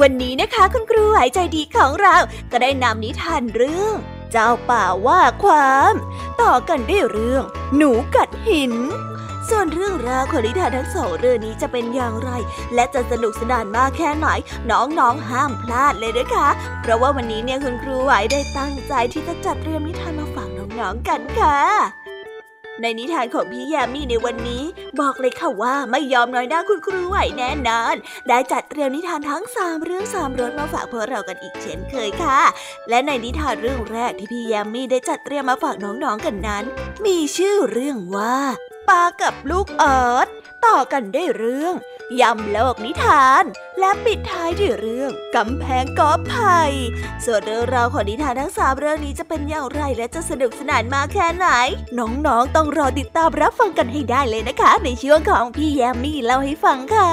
วันนี้นะคะคุณครูหายใจดีของเราก็ได้นำนิทานเรื่อง เจ้าป่าว่าความ ต่อกันด้วยเรื่อง หนูกัดหิน ส่วนเรื่องราวของนิทานทั้งสองเรื่องนี้จะเป็นอย่างไร และจะสนุกสนานมากแค่ไหน น้องๆห้ามพลาดเลยนะคะ เพราะว่าวันนี้เนี่ยคุณครูไหวได้ตั้งใจที่จะจัดเตรียมนิทานมาฝากน้องๆกันค่ะ ในนิทานของพี่ยามีในวันนี้ บอกเลยค่ะว่าไม่ยอมน้อยหน้าคุณครูไหวแน่นอน ได้จัดเตรียมนิทานทั้งสามเรื่องสามรสมาฝากพวกเรากันอีกเช่นเคยค่ะ และในนิทานเรื่องแรกที่พี่ยามีได้จัดเตรียมมาฝากน้องๆกันนั้น มีชื่อเรื่องว่าปลากับลูกเอิร์ธ ต่อกันได้เรื่องยำโลกนิทาน และปิดท้ายด้วยเรื่องกำแพงกอไผ่ส่วนเรื่องราวของนิทานทั้งสามเรื่องนี้จะเป็นอย่างไรและจะสนุกสนานมากแค่ไหน น้องๆต้องรอติดตามรับฟังกันให้ได้เลยนะคะ ในช่วงของพี่แยมมี่เล่าให้ฟังค่ะ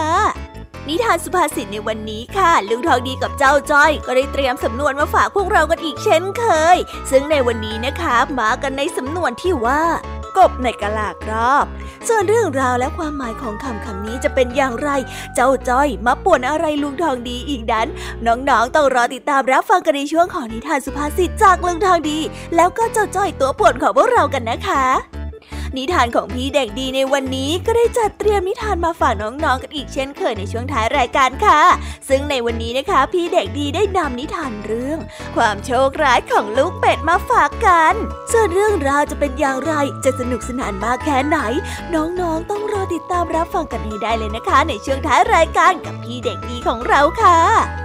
นิทานสุภาษิตในวันนี้ค่ะ ลุงทองดีกับเจ้าจ้อย ก็ได้เตรียมสำนวนมาฝากพวกเรากันอีกเช่นเคย ซึ่งในวันนี้นะคะมากันในสำนวนที่ว่า กบในกะลากรอบ ส่วนเรื่องราวและความหมายของคำคำนี้จะเป็นอย่างไร เจ้าจ้อยมาป่วนอะไรลุงทองดีอีกนั้น น้องๆต้องรอติดตามรับฟังกันในช่วงของนิทานสุภาษิตจากลุงทองดี แล้วก็เจ้าจ้อยตัวป่วนของพวกเรากันนะคะ นิทานของพี่เด็กดีในวันนี้ก็ได้จัดเตรียมนิทานมาฝากน้องๆกันอีกเช่นเคยในช่วงท้ายรายการค่ะ ซึ่งในวันนี้นะคะ พี่เด็กดีได้นำนิทานเรื่อง ความโชคร้ายของลูกเป็ดมาฝากกัน ส่วนเรื่องราวจะเป็นอย่างไรจะสนุกสนานมากแค่ไหน น้องๆต้องรอติดตามรับฟังกันให้ได้เลยนะคะ ในช่วงท้ายรายการกับพี่เด็กดีของเราค่ะ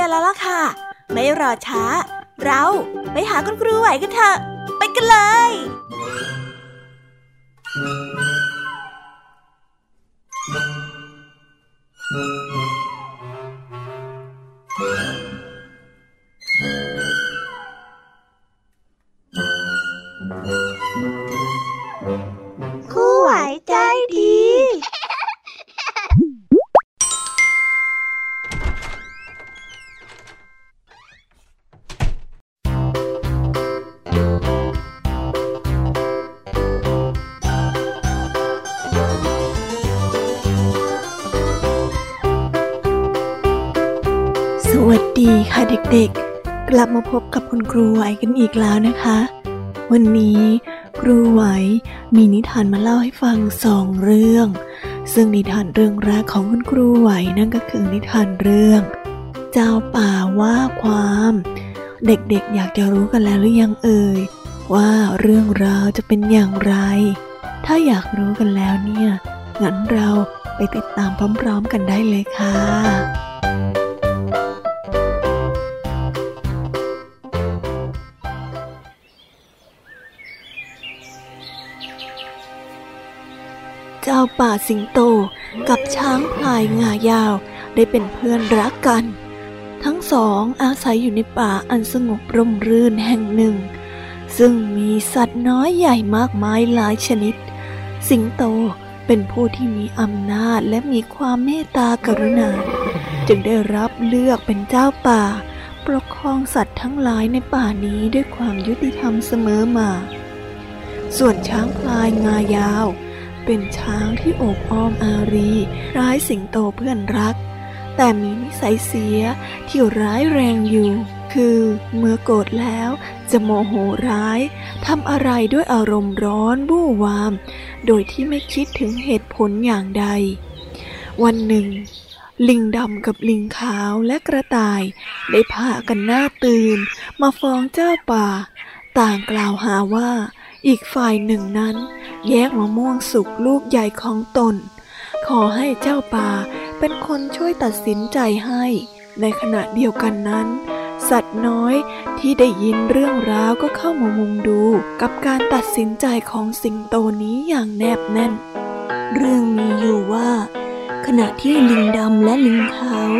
ยนแล้วล่ะค่ะ ไม่รอช้า เราไปหาคุณครูไหวกันเถอะ ไปกันเลยเลับมาพบกับคุณครูไหวกันอีกแล้วนะคะ วันนี้ครูไหวมีนิทานมาเล่าให้ฟังสองเรื่อง ซึ่งนิทานเรื่องแรกของคุณครูไหวนั่นก็คือนิทานเรื่อง เจ้าป่าว่าความ เด็กๆอยากจะรู้กันแล้วหรือยังเอ่ยว่าเรื่องราวจะเป็นอย่างไร ถ้าอยากรู้กันแล้วเนี่ยงั้นเราไปติดตามพร้อม ๆ กันได้เลยค่ะ เจ้าป่าสิงโตกับช้างพลายงายาวได้เป็นเพื่อนรักกัน ทั้งสองอาศัยอยู่ในป่าอันสงบร่มรื่นแห่งหนึ่ง ซึ่งมีสัตว์น้อยใหญ่มากมายหลายชนิด สิงโตเป็นผู้ที่มีอำนาจและมีความเมตตากรุณา จึงได้รับเลือกเป็นเจ้าป่า ปกครองสัตว์ทั้งหลายในป่านี้ด้วยความยุติธรรมเสมอมา ส่วนช้างพลายงายาว เป็นช้างที่โอบอ้อมอารีร้ายสิงโตเพื่อนรัก แต่มีนิสัยเสียที่ร้ายแรงอยู่ คือเมื่อโกรธแล้วจะโมโหร้ายทำอะไรด้วยอารมณ์ร้อนบู่วาม โดยที่ไม่คิดถึงเหตุผลอย่างใด วันหนึ่ง ลิงดำกับลิงขาวและกระต่าย ได้พากันหน้าตื่น มาฟ้องเจ้าป่า ต่างกล่าวหาว่า อีกฝ่ายหนึ่งนั้น แยกมะม่วงสุกลูกใหญ่ของตน ขอให้เจ้าป่าเป็นคนช่วยตัดสินใจให้ ในขณะเดียวกันนั้น สัตว์น้อยที่ได้ยินเรื่องราวก็เข้ามามุงดูกับการตัดสินใจของสิงโตนี้อย่างแนบแน่น เรื่องมีอยู่ว่า ขณะที่ลิงดำและลิงขาว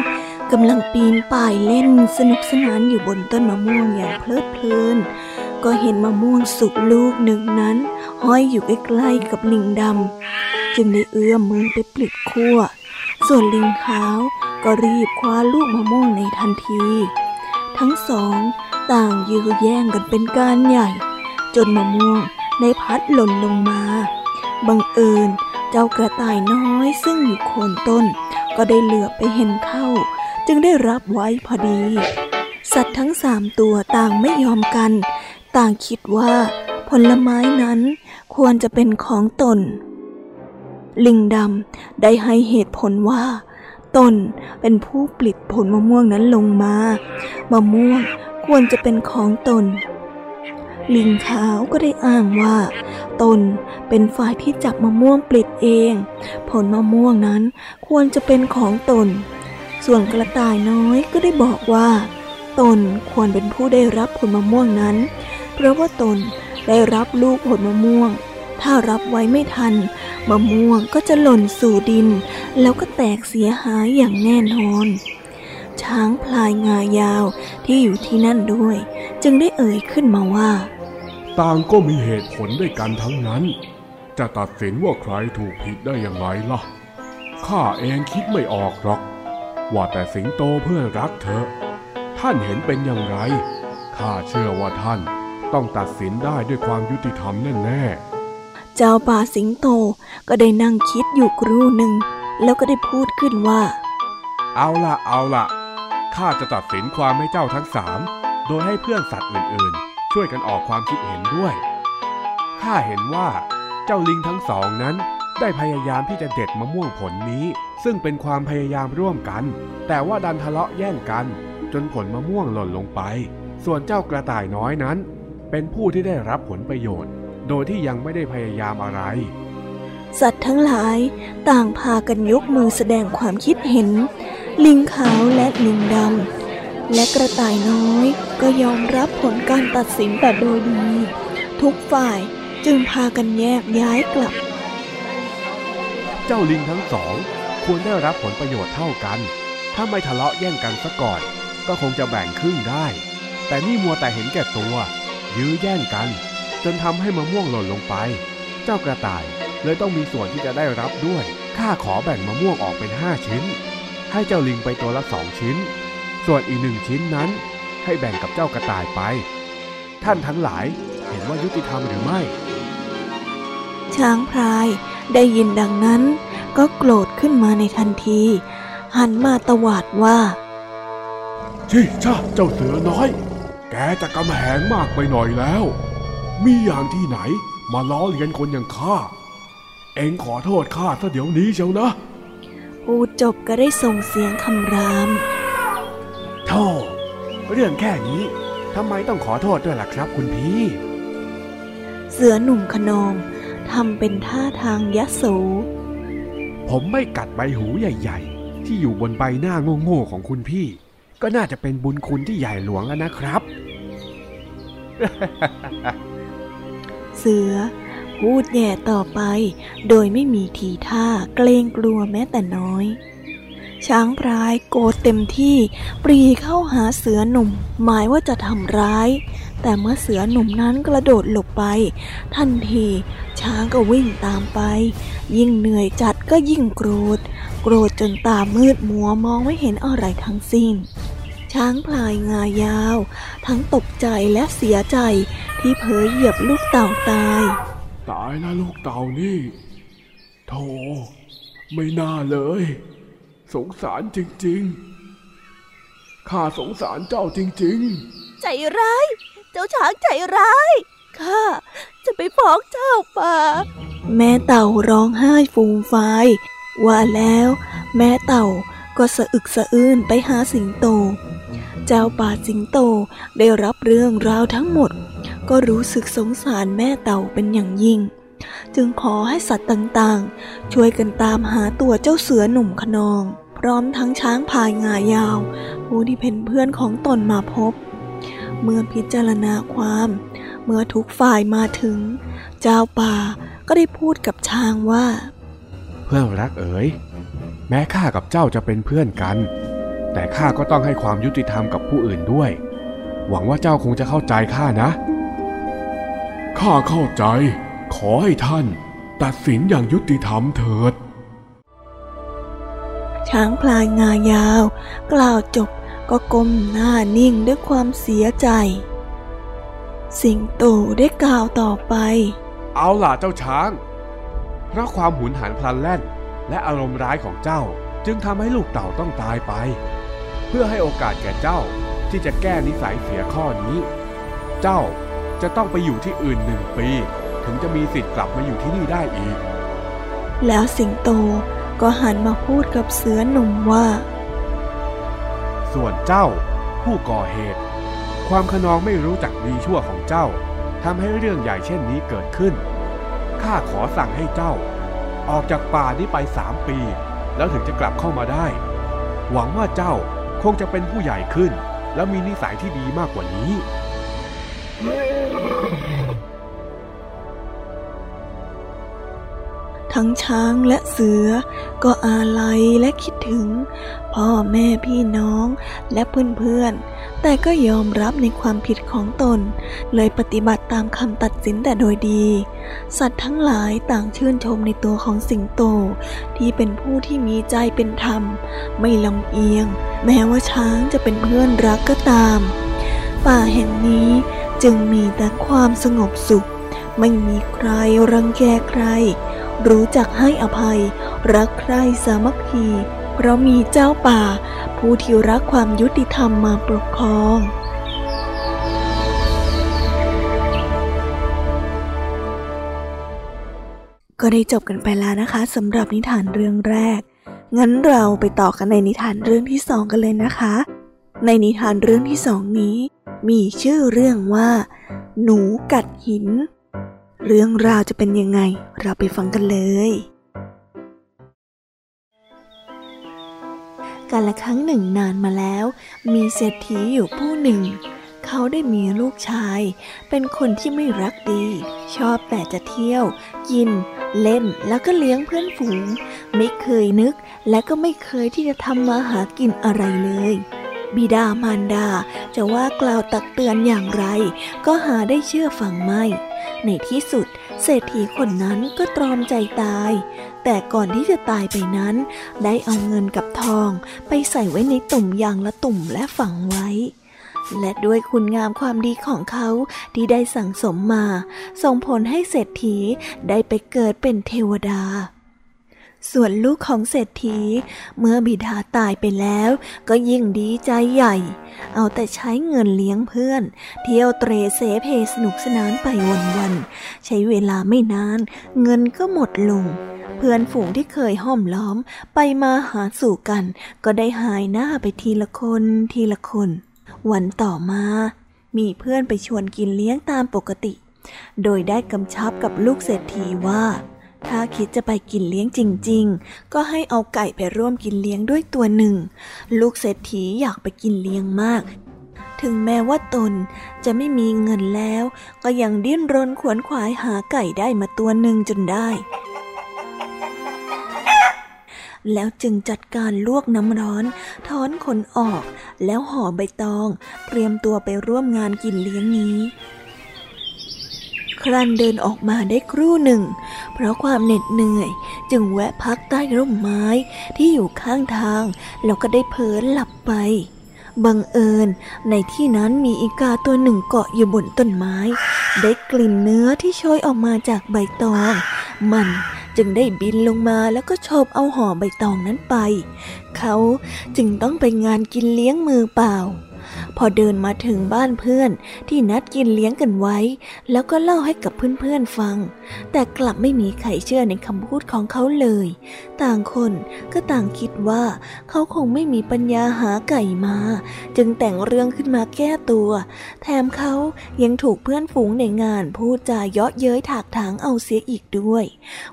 กำลังปีนป่ายเล่นสนุกสนานอยู่บนต้นมะม่วงอย่างเพลิดเพลิน ก็เห็นมะม่วงสุกลูกหนึ่งนั้น ห้อยอยู่ใกล้ๆกับลิงดำจึงได้เอื้อมมือไปปลิดขั้วส่วนลิงขาวก็รีบคว้าลูกมะม่วงในทันที ทั้งสอง ต่างยื้อแย่งกันเป็นการใหญ่ จนมะม่วงในพัดหล่นลงมา บังเอิญเจ้ากระต่ายน้อยซึ่งอยู่โคนต้น ก็ได้เหลือไปเห็นเข้า จึงได้รับไว้พอดี สัตว์ทั้งสามตัวต่างไม่ยอมกัน ต่างคิดว่าผลไม้นั้นควรจะเป็นของตน ลิงดำได้ให้เหตุผลว่า ตนเป็นผู้ปลิดผลมะม่วงนั้นลงมา มะม่วงควรจะเป็นของตน ลิงขาวก็ได้อ้างว่า ตนเป็นฝ่ายที่จับมะม่วงปลิดเอง ผลมะม่วงนั้นควรจะเป็นของตน ส่วนกระต่ายน้อยก็ได้บอกว่า ตนควรเป็นผู้ได้รับผลมะม่วงนั้น เพราะว่าตนได้รับลูกผลมะม่วง ถ้ารับไว้ไม่ทัน มะม่วงก็จะหล่นสู่ดิน แล้วก็แตกเสียหายอย่างแน่นอน ช้างพลายงายาวที่อยู่ที่นั่นด้วย จึงได้เอ่ยขึ้นมาว่า ต่างก็มีเหตุผลด้วยกันทั้งนั้น จะตัดสินว่าใครถูกผิดได้อย่างไรล่ะข้าเองคิดไม่ออกหรอก ว่าแต่สิงโตเพื่อนรักเธอ ท่านเห็นเป็นอย่างไรข้าเชื่อว่าท่าน ต้องตัดสินได้ด้วยความยุติธรรมแน่ๆ เจ้าป่าสิงโตก็ได้นั่งคิดอยู่ครู่หนึ่ง แล้วก็ได้พูดขึ้นว่า เอาละเอาละข้าจะตัดสินความให้เจ้าทั้งสาม โดยให้เพื่อนสัตว์อื่นๆ ช่วยกันออกความคิดเห็นด้วย ข้าเห็นว่าเจ้าลิงทั้งสองนั้นได้พยายามที่จะเด็ดมะม่วงผลนี้ ซึ่งเป็นความพยายามร่วมกัน แต่ว่าดันทะเลาะแย่งกัน จนผลมะม่วงหล่นลงไป ส่วนเจ้ากระต่ายน้อยนั้น เป็นผู้ที่ได้รับผลประโยชน์ โดยที่ยังไม่ได้พยายามอะไร สัตว์ทั้งหลายต่างพากันยกมือแสดงความคิดเห็น ลิงขาวและลิงดำและกระต่ายน้อยก็ยอมรับผลการตัดสินแต่โดยดี ทุกฝ่ายจึงพากันแยกย้ายกลับ เจ้าลิงทั้งสองควรได้รับผลประโยชน์เท่ากัน ถ้าไม่ทะเลาะแย่งกันซะก่อน ก็คงจะแบ่งครึ่งได้ แต่นี่มัวแต่เห็นแก่ตัว ยื้อแย่งกัน จนทำให้มะม่วงหล่นลงไป เจ้ากระต่ายเลยต้องมีส่วนที่จะได้รับด้วยข้าขอแบ่งมะม่วงออกเป็นห้าชิ้น ให้เจ้าลิงไปตัวละสองชิ้น ส่วนอีกหนึ่งชิ้นนั้น ให้แบ่งกับเจ้ากระต่ายไป ท่านทั้งหลายเห็นว่ายุติธรรมหรือไม่ ช้างพลายได้ยินดังนั้น ก็โกรธขึ้นมาในทันที หันมาตวาดว่าชิช่าเจ้าเสือน้อย แกจะกำแหงมากไปหน่อยแล้ว มีอย่างที่ไหนมาล้อเลียนคนอย่างข้า เอ็งขอโทษข้าซะเดี๋ยวนี้เชียวนะ พูดจบก็ได้ส่งเสียงคำรามโธ่เรื่องแค่นี้ทำไมต้องขอโทษด้วยล่ะครับคุณพี่ เสือหนุ่มขนองทำเป็นท่าทางยะโส ผมไม่กัดใบหูใหญ่ ๆ ที่อยู่บนใบหน้าโง่ๆของคุณพี่ ก็น่าจะเป็นบุญคุณที่ใหญ่หลวงแล้วนะครับ เสือ พูดแย่ต่อไป โดยไม่มีทีท่าเกรงกลัวแม้แต่น้อย ช้างพรายโกรธเต็มที่ปรีเข้าหาเสือหนุ่ม หมายว่าจะทำร้าย แต่เมื่อเสือหนุ่มนั้นกระโดดหลบไป ทันที ช้างก็วิ่งตามไป ยิ่งเหนื่อยจัดก็ยิ่งโกรธโกรธจนตามืดมัวมองไม่เห็นอะไรทั้งสิ้น ช้างพลายงายาว ทั้งตกใจและเสียใจที่เผยเหยียบลูกเต่าตาย ตายแล้วลูกเต่านี่โธ่ไม่น่าเลย สงสารจริงๆข้าสงสารเจ้าจริงๆ ใจร้าย เจ้าช้างใจร้ายข้าจะไปฟ้องเจ้าป่า แม่เต่าร้องไห้ฟูมฟายว่าแล้ว แม่เต่า ก็สะอึกสะอื้นไปหาสิงโต เจ้าป่าสิงโตได้รับเรื่องราวทั้งหมด ก็รู้สึกสงสารแม่เต่าเป็นอย่างยิ่ง จึงขอให้สัตว์ต่างๆ ช่วยกันตามหาตัวเจ้าเสือหนุ่มขนอง พร้อมทั้งช้างพายงายาว ผู้ที่เป็นเพื่อนของตนมาพบ เมื่อพิจารณาความ เมื่อทุกฝ่ายมาถึง เจ้าป่าก็ได้พูดกับช้างว่า เพื่อนรักเอ๋ย แม้ข้ากับเจ้าจะเป็นเพื่อนกัน แต่ข้าก็ต้องให้ความยุติธรรมกับผู้อื่นด้วย หวังว่าเจ้าคงจะเข้าใจข้านะ ข้าเข้าใจ ขอให้ท่าน ตัดสินอย่างยุติธรรมเถิด ช้างพลายงายาว กล่าวจบก็ก้มหน้านิ่งด้วยความเสียใจ สิงโตได้กล่าวต่อไป เอาล่ะเจ้าช้าง เพราะความหุนหันพลันแล่น และอารมณ์ร้ายของเจ้าจึงทำให้ลูกเต่าต้องตายไป เพื่อให้โอกาสแก่เจ้าที่จะแก้นิสัยเสียข้อนี้ เจ้าจะต้องไปอยู่ที่อื่นหนึ่งปี ถึงจะมีสิทธิ์กลับมาอยู่ที่นี่ได้อีก แล้วสิงโตก็หันมาพูดกับเสือหนุ่มว่า ส่วนเจ้าผู้ก่อเหตุ ความขนองไม่รู้จักดีชั่วของเจ้าทำให้เรื่องใหญ่เช่นนี้เกิดขึ้น ข้าขอสั่งให้เจ้า ออกจากป่านี้ไปสามปี แล้วถึงจะกลับเข้ามาได้ หวังว่าเจ้าคงจะเป็นผู้ใหญ่ขึ้น และมีนิสัยที่ดีมากกว่านี้ ทั้งช้างและเสือ ก็อาลัยและคิดถึง พ่อแม่พี่น้องและเพื่อนๆ แต่ก็ยอมรับในความผิดของตน เลยปฏิบัติตามคำตัดสินแต่โดยดี สัตว์ทั้งหลายต่างชื่นชมในตัวของสิงโต ที่เป็นผู้ที่มีใจเป็นธรรม ไม่ลำเอียง แม้ว่าช้างจะเป็นเพื่อนรักก็ตาม ป่าแห่งนี้จึงมีแต่ความสงบสุข ไม่มีใครรังแกใคร รู้จักให้อภัย รักใคร่สามัคคี เพราะมีเจ้าป่า ผู้ที่รักความยุติธรรมมาปกครองก็ได้จบกันไปแล้วนะคะสำหรับนิทานเรื่องแรก งั้นเราไปต่อกันในนิทานเรื่องที่สองกันเลยนะคะ ในนิทานเรื่องที่สองนี้ มีชื่อเรื่องว่า หนูกัดหิน เรื่องราวจะเป็นยังไง เราไปฟังกันเลย กาลครั้งหนึ่งนานมาแล้ว มีเศรษฐีอยู่ผู้หนึ่ง เขาได้มีลูกชาย เป็นคนที่ไม่รักดี ชอบแต่จะเที่ยว กิน เล่นแล้วก็เลี้ยงเพื่อนฝูง ไม่เคยนึกและก็ไม่เคยที่จะทำมาหากินอะไรเลย บิดามารดาจะว่ากล่าวตักเตือนอย่างไร ก็หาได้เชื่อฟังไม่ ในที่สุด เศรษฐีคนนั้นก็ตรอมใจตาย แต่ก่อนที่จะตายไปนั้น ได้เอาเงินกับทอง ไปใส่ไว้ในตุ่มยางละตุ่มและฝังไว้และด้วยคุณงามความดีของเขาที่ได้สั่งสมมา ส่งผลให้เศรษฐีได้ไปเกิดเป็นเทวดา ส่วนลูกของเศรษฐี เมื่อบิดาตายไปแล้ว ก็ยิ่งดีใจใหญ่ เอาแต่ใช้เงินเลี้ยงเพื่อน เที่ยวเตรเสเพสนุกสนานไปวันๆใช้เวลาไม่นาน เงินก็หมดลง เพื่อนฝูงที่เคยห้อมล้อมไปมาหาสู่กัน ก็ได้หายหน้าไปทีละคนทีละคน วันต่อมา มีเพื่อนไปชวนกินเลี้ยงตามปกติ โดยได้กำชับกับลูกเศรษฐีว่า ถ้าคิดจะไปกินเลี้ยงจริง ๆ ก็ให้เอาไก่ไปร่วมกินเลี้ยงด้วยตัวหนึ่ง ลูกเศรษฐีอยากไปกินเลี้ยงมาก ถึงแม้ว่าตนจะไม่มีเงินแล้ว ก็ยังดิ้นรนขวนขวายหาไก่ได้มาตัวหนึ่งจนได้ แล้วจึงจัดการลวกน้ำร้อน ถอนขนออก แล้วห่อใบตอง เตรียมตัวไปร่วมงานกินเลี้ยงนี้ ครันเดินออกมาได้ครู่หนึ่ง เพราะความเหน็ดเหนื่อย จึงแวะพักใต้ร่มไม้ที่อยู่ข้างทาง แล้วก็ได้เผลอหลับไป บังเอิญในที่นั้นมีอีกาตัวหนึ่งเกาะอยู่บนต้นไม้ ได้กลิ่นเนื้อที่โชยออกมาจากใบตอง มันจึงได้บินลงมาแล้วก็โฉบเอาห่อใบตองนั้นไป เขาจึงต้องไปงานกินเลี้ยงมือเปล่า พอเดินมาถึงบ้านเพื่อนที่นัดกินเลี้ยงกันไว้ แล้วก็เล่าให้กับเพื่อนๆฟัง แต่กลับไม่มีใครเชื่อในคำพูดของเขาเลย ต่างคนก็ต่างคิดว่าเขาคงไม่มีปัญญาหาไก่มา จึงแต่งเรื่องขึ้นมาแก้ตัว แถมเขายังถูกเพื่อนฝูงในงานพูดจาเยาะเย้ยถากถางเอาเสียอีกด้วย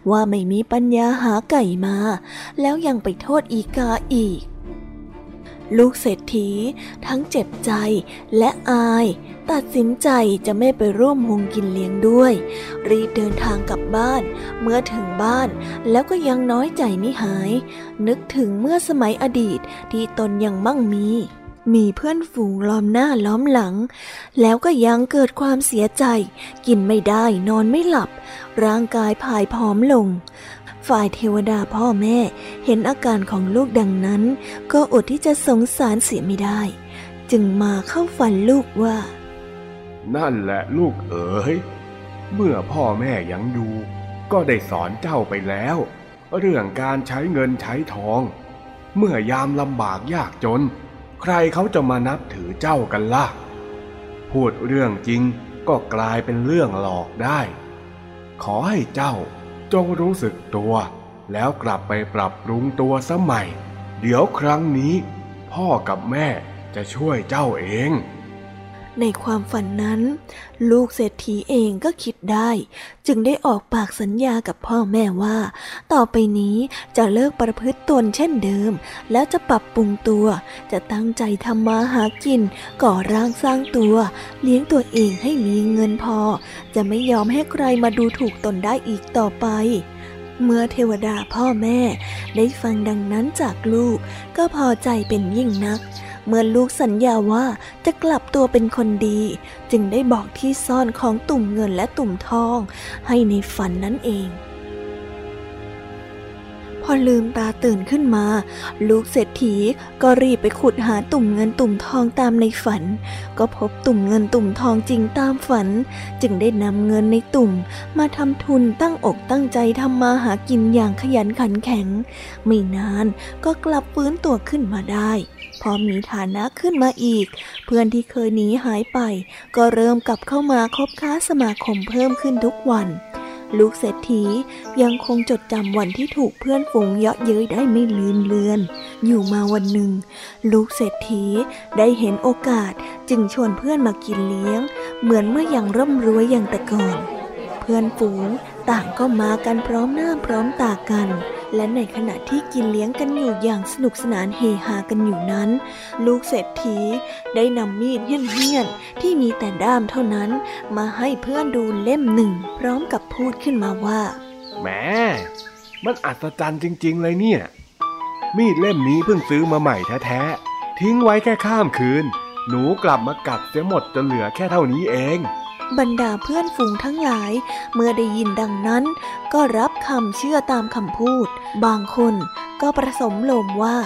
ว่าไม่มีปัญญาหาไก่มา แล้วยังไปโทษอีกาอีก ลูกเศรษฐี ทั้งเจ็บใจและอาย ตัดสินใจจะไม่ไปร่วมวงกินเลี้ยงด้วย รีบเดินทางกลับบ้าน เมื่อถึงบ้านแล้วก็ยังน้อยใจไม่หาย นึกถึงเมื่อสมัยอดีตที่ตนยังมั่งมีมีเพื่อนฝูงล้อมหน้าล้อมหลัง แล้วก็ยังเกิดความเสียใจ กินไม่ได้นอนไม่หลับ ร่างกายผายผอมลง ฝ่ายเทวดาพ่อแม่เห็นอาการของลูกดังนั้น ก็อดที่จะสงสารเสียไม่ได้ จึงมาเข้าฝันลูกว่า นั่นแหละลูกเอ๋ยเมื่อพ่อแม่ยังอยู่ก็ได้สอนเจ้าไปแล้ว เรื่องการใช้เงินใช้ทอง เมื่อยามลำบากยากจน ใครเขาจะมานับถือเจ้ากันล่ะ พูดเรื่องจริงก็กลายเป็นเรื่องหลอกได้ ขอให้เจ้า จงรู้สึกตัว แล้วกลับไปปรับปรุงตัวสมัย เดี๋ยวครั้งนี้ พ่อกับแม่จะช่วยเจ้าเอง ในความฝันนั้น ลูกเศรษฐีเองก็คิดได้ จึงได้ออกปากสัญญากับพ่อแม่ว่า ต่อไปนี้จะเลิกประพฤติตนเช่นเดิม แล้วจะปรับปรุงตัว จะตั้งใจทำมาหากิน ก่อร่างสร้างตัว เลี้ยงตัวเองให้มีเงินพอ จะไม่ยอมให้ใครมาดูถูกตนได้อีกต่อไปเมื่อเทวดาพ่อแม่ได้ฟังดังนั้นจากลูกก็พอใจเป็นยิ่งนัก เมื่อลูกสัญญาว่าจะกลับตัวเป็นคนดี จึงได้บอกที่ซ่อนของตุ่มเงินและตุ่มทอง ให้ในฝันนั่นเอง พอลืมตาตื่นขึ้นมา ลูกเศรษฐีก็รีบไปขุดหาตุ่มเงินตุ่มทองตามในฝัน ก็พบตุ่มเงินตุ่มทองจริงตามฝัน จึงได้นำเงินในตุ่ม มาทำทุนตั้งอกตั้งใจทำมาหากินอย่างขยันขันแข็ง ไม่นานก็กลับฟื้นตัวขึ้นมาได้พอมีฐานะขึ้นมาอีก เพื่อนที่เคยหนีหายไป ก็เริ่มกลับเข้ามาคบค้าสมาคมเพิ่มขึ้นทุกวัน ลูกเศรษฐียังคงจดจำวันที่ถูกเพื่อนฝูงเยาะเย้ยได้ไม่ลืมเลือน อยู่มาวันหนึ่ง ลูกเศรษฐีได้เห็นโอกาสจึงชวนเพื่อนมากินเลี้ยง เหมือนเมื่อยังร่ำรวยอย่างแต่ก่อน เพื่อนฝูงต่างก็มากันพร้อมหน้าพร้อมตากัน และในขณะที่กินเลี้ยงกันอยู่อย่างสนุกสนานเฮฮากันอยู่นั้น ลูกเศรษฐีได้นำมีดเหี้ยนๆที่มีแต่ด้ามเท่านั้น มาให้เพื่อนดูเล่มหนึ่ง พร้อมกับพูดขึ้นมาว่าแหมมันอัศจรรย์จริง ๆ เลยเนี่ย มีดเล่มนี้เพิ่งซื้อมาใหม่แท้ๆทิ้งไว้แค่ข้ามคืน หนูกลับมากัดเสียหมดจนเหลือแค่เท่านี้เอง บรรดาเพื่อนฝูงทั้งหลาย เมื่อได้ยินดังนั้น ก็รับคำเชื่อตามคำพูด บางคนก็ประสมลมว่า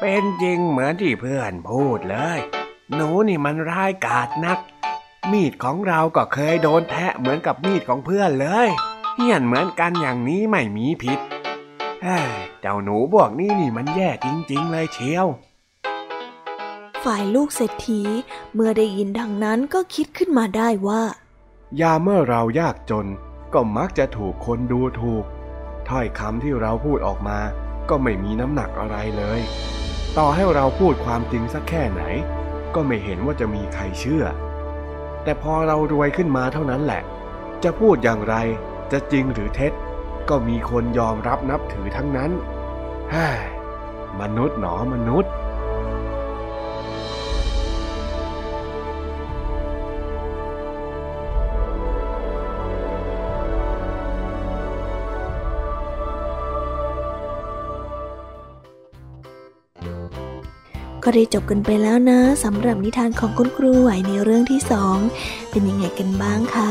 เป็นจริงเหมือนที่เพื่อนพูดเลย หนูนี่มันร้ายกาจนัก มีดของเราก็เคยโดนแทะเหมือนกับมีดของเพื่อนเลยเหี้ยนเหมือนกันอย่างนี้ไม่มีผิดเจ้าหนูบวกนี่นี่มันแย่จริง ๆ เลยเชียว ฝ่ายลูกเศรษฐีเมื่อได้ยินดังนั้นก็คิดขึ้นมาได้ว่า ยาเมื่อเรายากจน ก็มักจะถูกคนดูถูก ถ้อยคำที่เราพูดออกมา ก็ไม่มีน้ำหนักอะไรเลย ต่อให้เราพูดความจริงสักแค่ไหน ก็ไม่เห็นว่าจะมีใครเชื่อ แต่พอเรารวยขึ้นมาเท่านั้นแหละ จะพูดอย่างไรจะจริงหรือเท็จ ก็มีคนยอมรับนับถือทั้งนั้นฮ่มนุษย์หนอมนุษย์ ก็ได้จบกันไปแล้วนะสำหรับนิทานของคุณครูไหวในเรื่องที่สองเป็นยังไงกันบ้างคะ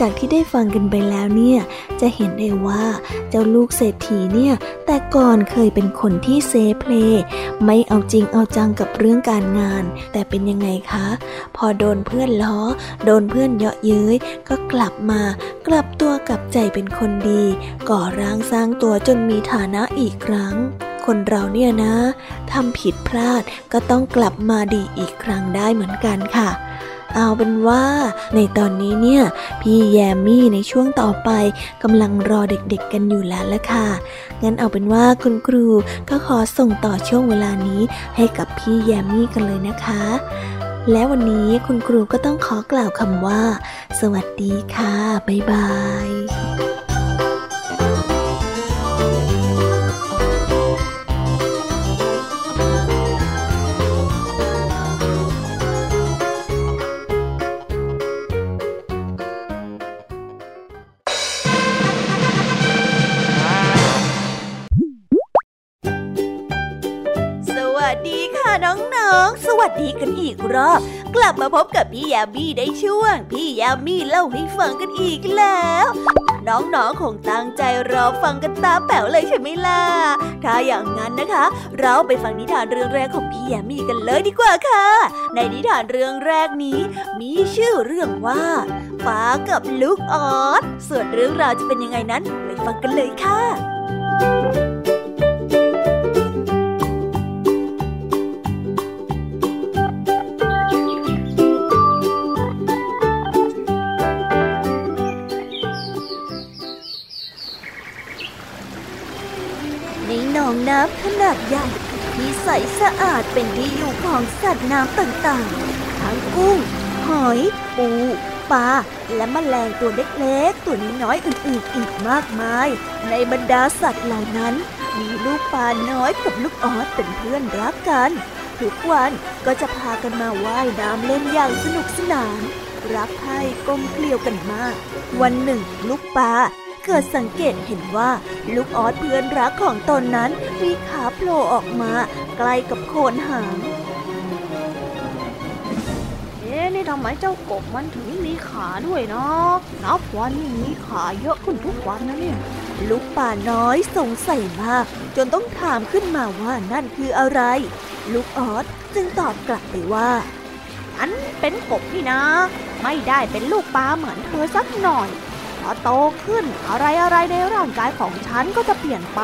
จากที่ได้ฟังกันไปแล้วเนี่ย จะเห็นได้ว่าเจ้าลูกเศรษฐีเนี่ย แต่ก่อนเคยเป็นคนที่เซเพลไม่เอาจริงเอาจังกับเรื่องการงาน แต่เป็นยังไงคะ พอโดนเพื่อนล้อ โดนเพื่อนเยาะเย้ยก็กลับมากลับตัวกลับใจเป็นคนดี ก่อร่างสร้างตัวจนมีฐานะอีกครั้ง คนเราเนี่ยนะทำผิดพลาดก็ต้องกลับมาดีอีกครั้งได้เหมือนกันค่ะ เอาเป็นว่าในตอนนี้เนี่ย พี่แยมมี่ในช่วงต่อไปกำลังรอเด็กๆกันอยู่แล้วละค่ะ งั้นเอาเป็นว่าคุณครูก็ขอส่งต่อช่วงเวลานี้ให้กับพี่แยมมี่กันเลยนะคะ และวันนี้คุณครูก็ต้องขอกล่าวคำว่า สวัสดีค่ะ บ๊ายบาย กันอีกรอบ กลับมาพบกับพี่ยามีได้ช่วง พี่ยามีเล่าให้ฟังกันอีกแล้ว น้องๆคงตั้งใจรอฟังกันตาแป๋วเลยใช่ไหมล่ะ ถ้าอย่างนั้นนะคะ เราไปฟังนิทานเรื่องแรกของพี่ยามีกันเลยดีกว่าค่ะ ในนิทานเรื่องแรกนี้ มีชื่อเรื่องว่าฟ้ากับลูกออสส่วนเรื่องราวจะเป็นยังไงนั้นไปฟังกันเลยค่ะาดใหญ่ที่ใสสะอาดเป็นที่อยู่ของสัตว์น้ำต่างๆ ทั้งกุ้ง หอย ปู ปลา และแมลงตัวเล็กๆ ตัวน้อยๆ อื่นๆ อีกมากมาย ในบรรดาสัตว์เหล่านั้น มีลูกปลาน้อยกับลูกออสเป็นเพื่อนรักกัน ทุกวันก็จะพากันมาว่ายน้ำเล่นอย่างสนุกสนาน รักใคร่กลมเกลียวกันมาก วันหนึ่ง ลูกปลา เกิดสังเกตเห็นว่าลูกออสเพื่อนรักของตนนั้นมีขาโผล่ออกมาใกล้กับโคนหางเอ๊ะนี่ทำไมเจ้ากบมันถึงมีขาด้วยเนาะนับวันนี่มีขาเยอะขึ้นทุกวันนะเนี่ย ลูกป่าน้อยสงสัยมาก จนต้องถามขึ้นมาว่านั่นคืออะไร ลูกออสจึงตอบกลับไปว่า อันเป็นกบนี่นะ ไม่ได้เป็นลูกปลาเหมือนเธอสักหน่อยพ อโตขึ้นอะไรอะไรในร่างกายของฉันก็จะเปลี่ยนไป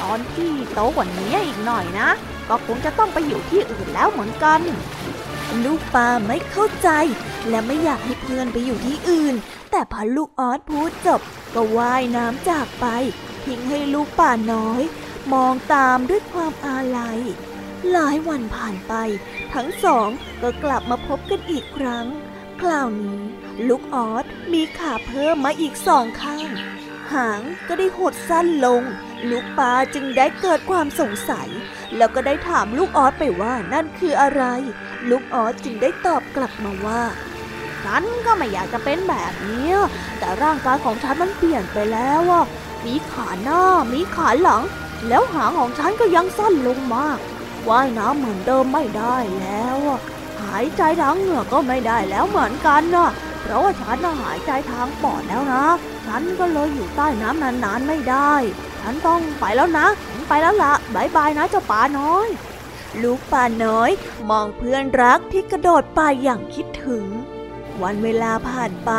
ตอนที่โตกว่านี้อีกหน่อยนะ ก็คงจะต้องไปอยู่ที่อื่นแล้วเหมือนกัน ลูกปลาไม่เข้าใจ และไม่อยากให้เพื่อนไปอยู่ที่อื่น แต่พอลูกออสพูดจบ ก็ว่ายน้ำจากไป ทิ้งให้ลูกป่าน้อย มองตามด้วยความอาลัยหลายวันผ่านไป ทั้งสองก็กลับมาพบกันอีกครั้ง ราวนี้ ลูกออสมีขาเพิ่มมาอีกสองข้าง หางก็ได้หดสั้นลง ลูกปลาจึงได้เกิดความสงสัย แล้วก็ได้ถามลูกออสไปว่านั่นคืออะไร ลูกออสจึงได้ตอบกลับมาว่าฉันก็ไม่อยากจะเป็นแบบนี้ แต่ร่างกายของฉันมันเปลี่ยนไปแล้วอะมีขาหน้า มีขาหลัง แล้วหางของฉันก็ยังสั้นลงมาก ว่ายน้ำเหมือนเดิมไม่ได้แล้วายใจทางเหงื่อก็ไม่ได้แล้วเหมือนกันนะเพราะว่าฉันหายใจทางปอดแล้วนะ ฉันก็เลยอยู่ใต้น้ำนานๆไม่ได้ ฉันต้องไปแล้วนะ ไปแล้วละบายบายนะเจ้าป่าน้อย ลูกป่าน้อย มองเพื่อนรักที่กระโดดไปอย่างคิดถึง วันเวลาผ่านไป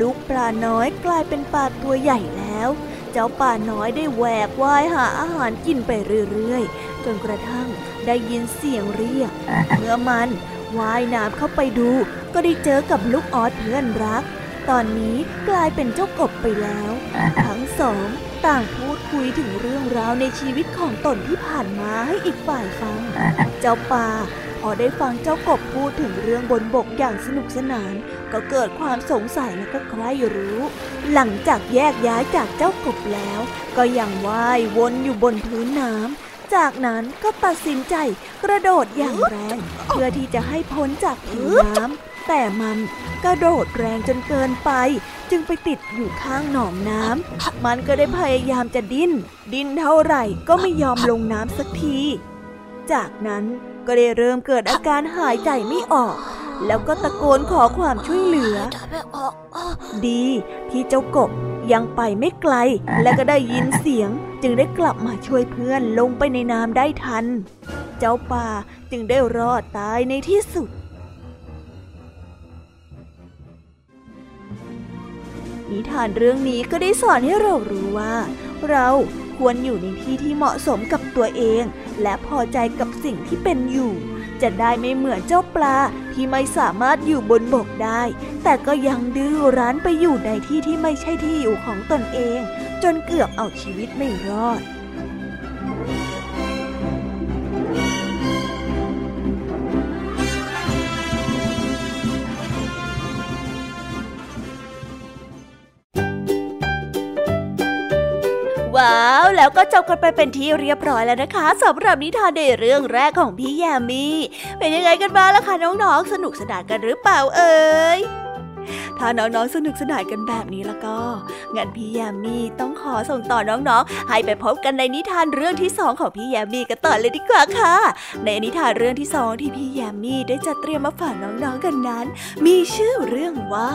ลูกปลาน้อยกลายเป็นปลาตัวใหญ่แล้ว เจ้าป่าน้อยได้แหวกว่ายหาอาหารกินไปเรื่อยๆ จนกระทั่งได้ยินเสียงเรียก เมื่อมัน ว่ายน้ำเข้าไปดู ก็ได้เจอกับลูกออสเพื่อนรัก ตอนนี้กลายเป็นเจ้ากบไปแล้ว ทั้งสองต่างพูดคุยถึงเรื่องราวในชีวิตของตนที่ผ่านมาให้อีกฝ่ายฟัง เจ้าป่าพอได้ฟังเจ้ากบพูดถึงเรื่องบนบกอย่างสนุกสนาน ก็เกิดความสงสัยและก็ใคร่รู้ หลังจากแยกย้ายจากเจ้ากบแล้ว ก็ยังว่ายวนอยู่บนพื้นน้ำ จากนั้นก็ตัดสินใจกระโดดอย่างแรง เพื่อที่จะให้พ้นจากผิวน้ำแต่มันกระโดดแรงจนเกินไป จึงไปติดอยู่ข้างหนองน้ำมันก็ได้พยายามจะดิ้น ดิ้นเท่าไหร่ก็ไม่ยอมลงน้ำสักที จากนั้นก็ได้เริ่มเกิดอาการหายใจไม่ออก แล้วก็ตะโกนขอความช่วยเหลือ ดีที่เจ้ากบ ยังไปไม่ไกล และก็ได้ยินเสียง จึงได้กลับมาช่วยเพื่อนลงไปในน้ำได้ทัน เจ้าป่าจึงได้รอดตายในที่สุดนิทานเรื่องนี้ก็ได้สอนให้เรารู้ว่า เราควรอยู่ในที่ที่เหมาะสมกับตัวเอง และพอใจกับสิ่งที่เป็นอยู่ จะได้ไม่เหมือนเจ้าปลาที่ไม่สามารถอยู่บนบกได้ แต่ก็ยังดื้อรั้นไปอยู่ในที่ที่ไม่ใช่ที่อยู่ของตนเอง จนเกือบเอาชีวิตไม่รอดว้า แล้วก็จบกันไปเป็นที่เรียบร้อยแล้วนะคะสำหรับนิทานในเรื่องแรกของพี่แยมมี่เป็นยังไงกันบ้างล่ะคะน้องๆสนุกสนานกันหรือเปล่าเอ่ย ถ้าน้องๆสนุกสนานกันแบบนี้แล้วก็งั้นพี่แยมมี่ต้องขอส่งต่อน้องๆ ให้ไปพบกันในนิทานเรื่องที่สองของพี่แยมมี่กันต่อเลยดีกว่าค่ะ ในนิทานเรื่องที่สองที่พี่แยมมี่ได้จัดเตรียมมาฝากน้องๆกันนั้น มีชื่อเรื่องว่า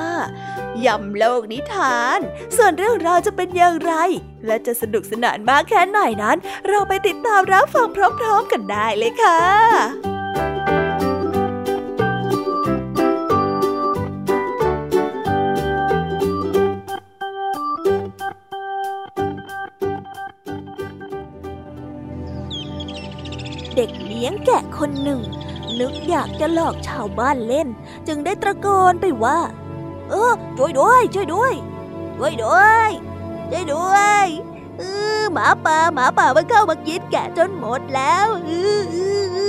ยำโลกนิทาน ส่วนเรื่องราวจะเป็นอย่างไร และจะสนุกสนานมากแค่ไหนนั้น เราไปติดตามรับฟังพร้อม ๆ กันได้เลยค่ะ เลี้ยงแกะคนหนึ่ง นึกอยากจะหลอกชาวบ้านเล่น จึงได้ตะโกนไปว่า เออช่วยด้วย ช่วยด้วยช่วยด้วยช่วยด้วยเออหมาป่าหมาป่ามันเข้ามากินแกะจนหมดแล้วเออเอ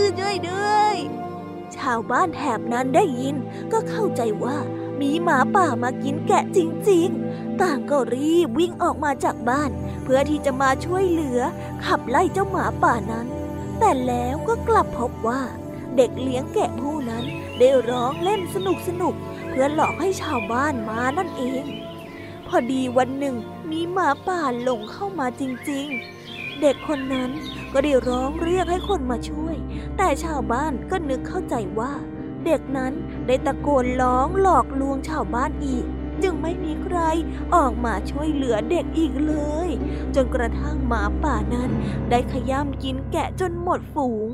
อช่วยด้วย ชาวบ้านแถบนั้นได้ยินก็เข้าใจว่ามีหมาป่ามากินแกะจริง ๆ ต่างก็รีบวิ่งออกมาจากบ้าน เพื่อที่จะมาช่วยเหลือขับไล่เจ้าหมาป่านั้น แต่แล้วก็กลับพบว่า เด็กเลี้ยงแกะผู้นั้นได้ร้องเล่นสนุกสนุกเพื่อหลอกให้ชาวบ้านมานั่นเอง พอดีวันหนึ่งมีหมาป่าหลงเข้ามาจริง ๆ เด็กคนนั้นก็ได้ร้องเรียกให้คนมาช่วย แต่ชาวบ้านก็นึกเข้าใจว่า เด็กนั้นได้ตะโกนร้องหลอกลวงชาวบ้านอีก จึงไม่มีใครออกมาช่วยเหลือเด็กอีกเลย จนกระทั่งหมาป่านั้น ได้ขย้ำกินแกะจนหมดฝูง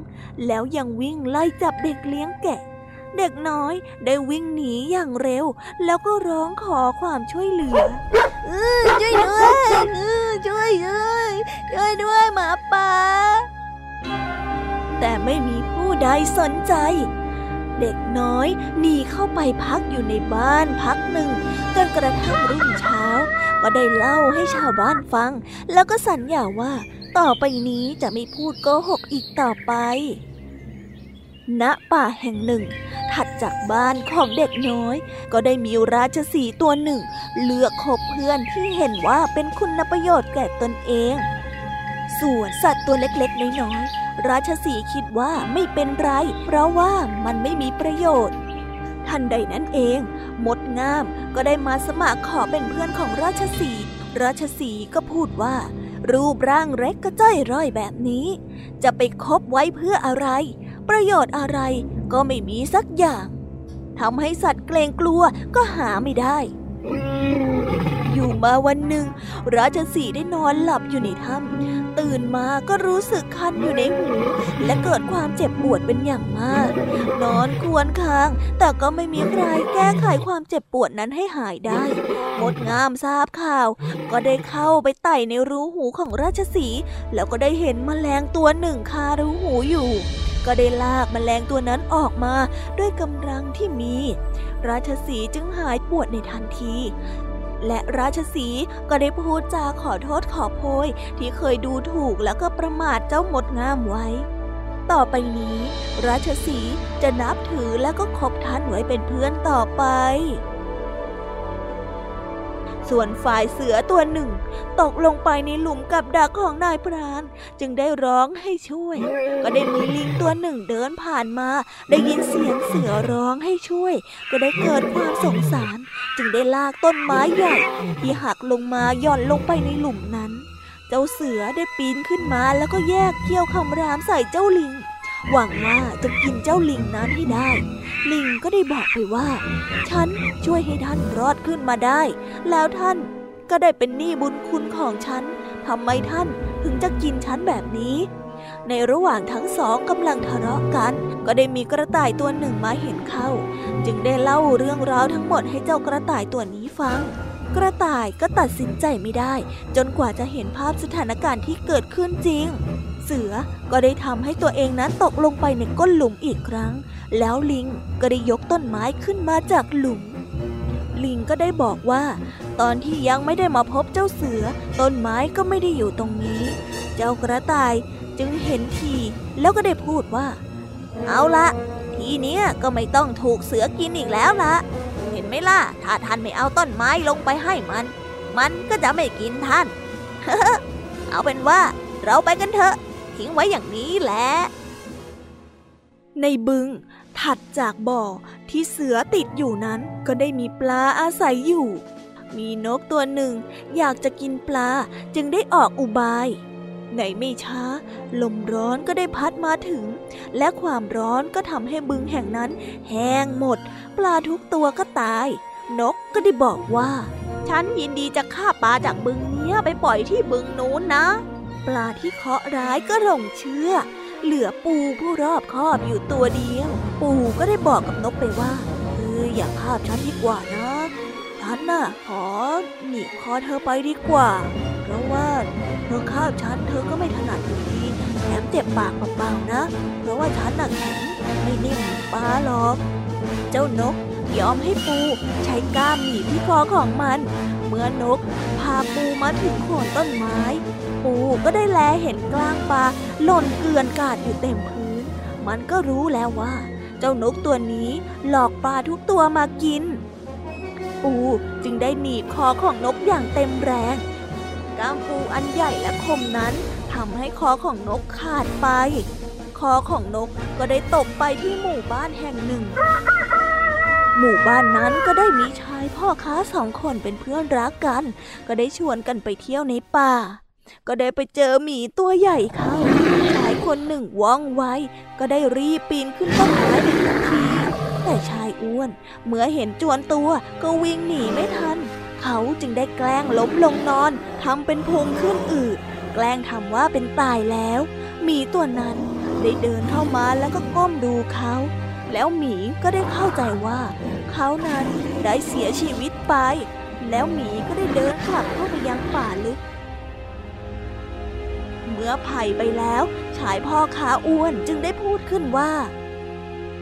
แล้วยังวิ่งไล่จับเด็กเลี้ยงแกะ เด็กน้อยได้วิ่งหนีอย่างเร็ว แล้วก็ร้องขอความช่วยเหลือเออช่วยด้วยเออช่วยด้วยช่วยด้วยหมาป่าแต่ไม่มีผู้ใดสนใจ เด็กน้อยหนีเข้าไปพักอยู่ในบ้านพักหนึ่งจนกระทั่งรุ่งเช้า ก็ได้เล่าให้ชาวบ้านฟัง แล้วก็สัญญาว่า ต่อไปนี้จะไม่พูดโกหกอีกต่อไป ณป่าแห่งหนึ่ง ถัดจากบ้านของเด็กน้อย ก็ได้มีราชสีตัวหนึ่ง เลือกคบเพื่อนที่เห็นว่าเป็นคุณประโยชน์แก่ตนเอง ส่วนสัตว์ตัวเล็กๆ น้อยๆ ราชสีคิดว่าไม่เป็นไร เพราะว่ามันไม่มีประโยชน์ ทันใดนั้นเอง มดงามก็ได้มาสมัครขอเป็นเพื่อนของราชสี ราชสีก็พูดว่า รูปร่างเล็กก็จ้อยร่อยแบบนี้ จะไปคบไว้เพื่ออะไร ประโยชน์อะไรก็ไม่มีสักอย่างทำให้สัตว์เกรงกลัวก็หาไม่ได้ อยู่มาวันหนึ่ง ราชสีได้นอนหลับอยู่ในถ้ำตื่นมาก็รู้สึกคันอยู่ในหูและเกิดความเจ็บปวดเป็นอย่างมาก นอนควนคาง แต่ก็ไม่มีใครแก้ไขความเจ็บปวดนั้นให้หายได้มดงามทราบข่าว ก็ได้เข้าไปไต่ในรูหูของราชสีแล้วก็ได้เห็นมแมลงตัวหนึ่งคารูหูอยู่ก็ได้ลากมแมลงตัวนั้นออกมาด้วยกำลังที่มี ราชสีจึงหายปวดในทันที และราชสีก็ได้พูดจาขอโทษขอโพยที่เคยดูถูกแล้วก็ประมาทเจ้าหมดงามไว้ ต่อไปนี้ ราชสีจะนับถือและก็คบท่านไว้เป็นเพื่อนต่อไป ส่วนฝ่ายเสือตัวหนึ่ง ตกลงไปในหลุมกับดักของนายพราน จึงได้ร้องให้ช่วย ก็ได้มีลิงตัวหนึ่งเดินผ่านมา ได้ยินเสียงเสือร้องให้ช่วย ก็ได้เกิดความสงสาร จึงได้ลากต้นไม้ใหญ่ ที่หักลงมาหย่อนลงไปในหลุมนั้น เจ้าเสือได้ปีนขึ้นมาแล้วก็แยกเขี้ยวคำรามใส่เจ้าลิง หวังว่าจะกินเจ้าลิงนั้นให้ได้ ลิงก็ได้บอกไปว่า ฉันช่วยให้ท่านรอดขึ้นมาได้ แล้วท่านก็ได้เป็นหนี้บุญคุณของฉันทำไมท่านถึงจะกินฉันแบบนี้ ในระหว่างทั้งสองกำลังทะเลาะกัน ก็ได้มีกระต่ายตัวหนึ่งมาเห็นเข้า จึงได้เล่าเรื่องราวทั้งหมดให้เจ้ากระต่ายตัวนี้ฟังกระต่ายก็ตัดสินใจไม่ได้ จนกว่าจะเห็นภาพสถานการณ์ที่เกิดขึ้นจริง เสือก็ได้ทำให้ตัวเองนั้นตกลงไปในก้นหลุมอีกครั้ง แล้วลิงก็ได้ยกต้นไม้ขึ้นมาจากหลุม ลิงก็ได้บอกว่า ตอนที่ยังไม่ได้มาพบเจ้าเสือ ต้นไม้ก็ไม่ได้อยู่ตรงนี้ เจ้ากระต่ายจึงเห็นทีแล้วก็ได้พูดว่า เอาละทีนี้ก็ไม่ต้องถูกเสือกินอีกแล้วละเห็นไหมล่ะ ถ้าท่านไม่เอาต้นไม้ลงไปให้มัน มันก็จะไม่กินท่าน เอาเป็นว่าเราไปกันเถอะ ทิ้งไว้อย่างนี้แหละ ในบึง ถัดจากบ่อที่เสือติดอยู่นั้น ก็ได้มีปลาอาศัยอยู่ มีนกตัวหนึ่ง อยากจะกินปลาจึงได้ออกอุบายในไม่ช้า ลมร้อนก็ได้พัดมาถึง และความร้อนก็ทำให้บึงแห่งนั้น แห้งหมด ปลาทุกตัวก็ตาย นกก็ได้บอกว่า ฉันยินดีจะฆ่าปลาจากบึงนี้ไปปล่อยที่บึงนู้นนะ ปลาที่เคาะร้ายก็หลงเชื่อ เหลือปูผู้รอบคอบอยู่ตัวเดียว ปูก็ได้บอกกับนกไปว่าเอออย่าคาบฉันดีกว่านะฉันน่ะขอหนีคอเธอไปดีกว่า เพราะว่าเธอคาบฉันเธอก็ไม่ถนัดอยู่ดีแถมเจ็บปากเบาๆนะ เพราะว่าฉันน่ะแข็งไม่นิ่มปลาหรอก เจ้านก ยอมให้ปู ใช้ก้ามหนีบที่คอของมัน เมื่อนก พาปูมาถึงโคนต้นไม้ ปูก็ได้แลเห็นกลางปลาหล่นเกลื่อนกาดอยู่เต็มพื้น มันก็รู้แล้วว่า เจ้านกตัวนี้หลอกปลาทุกตัวมากิน ปูจึงได้หนีบคอของนกอย่างเต็มแรงก้ามปูอันใหญ่และคมนั้นทำให้คอของนกขาดไป คอของนกก็ได้ตกไปที่หมู่บ้านแห่งหนึ่ง หมู่บ้านนั้นก็ได้มีชายพ่อค้าสองคนเป็นเพื่อนรักกัน ก็ได้ชวนกันไปเที่ยวในป่า ก็ได้ไปเจอหมีตัวใหญ่เข้าชายคนหนึ่งว่องไวก็ได้รีบปีนขึ้นต้นไม้ในทันทีแต่ชายอ้วน เมื่อเห็นจวนตัวก็วิ่งหนีไม่ทัน เขาจึงได้แกล้งล้มลงนอนทำเป็นพุงขึ้นอืดแกล้งทำว่าเป็นตายแล้วหมีตัวนั้นได้เดินเข้ามาแล้วก็ก้มดูเขา แล้วหมีก็ได้เข้าใจว่า เขานั้นได้เสียชีวิตไป แล้วหมีก็ได้เดินกลับเข้าไปยังป่าลึก เมื่อไผ่ไปแล้ว ชายพ่อขาอ้วนจึงได้พูดขึ้นว่า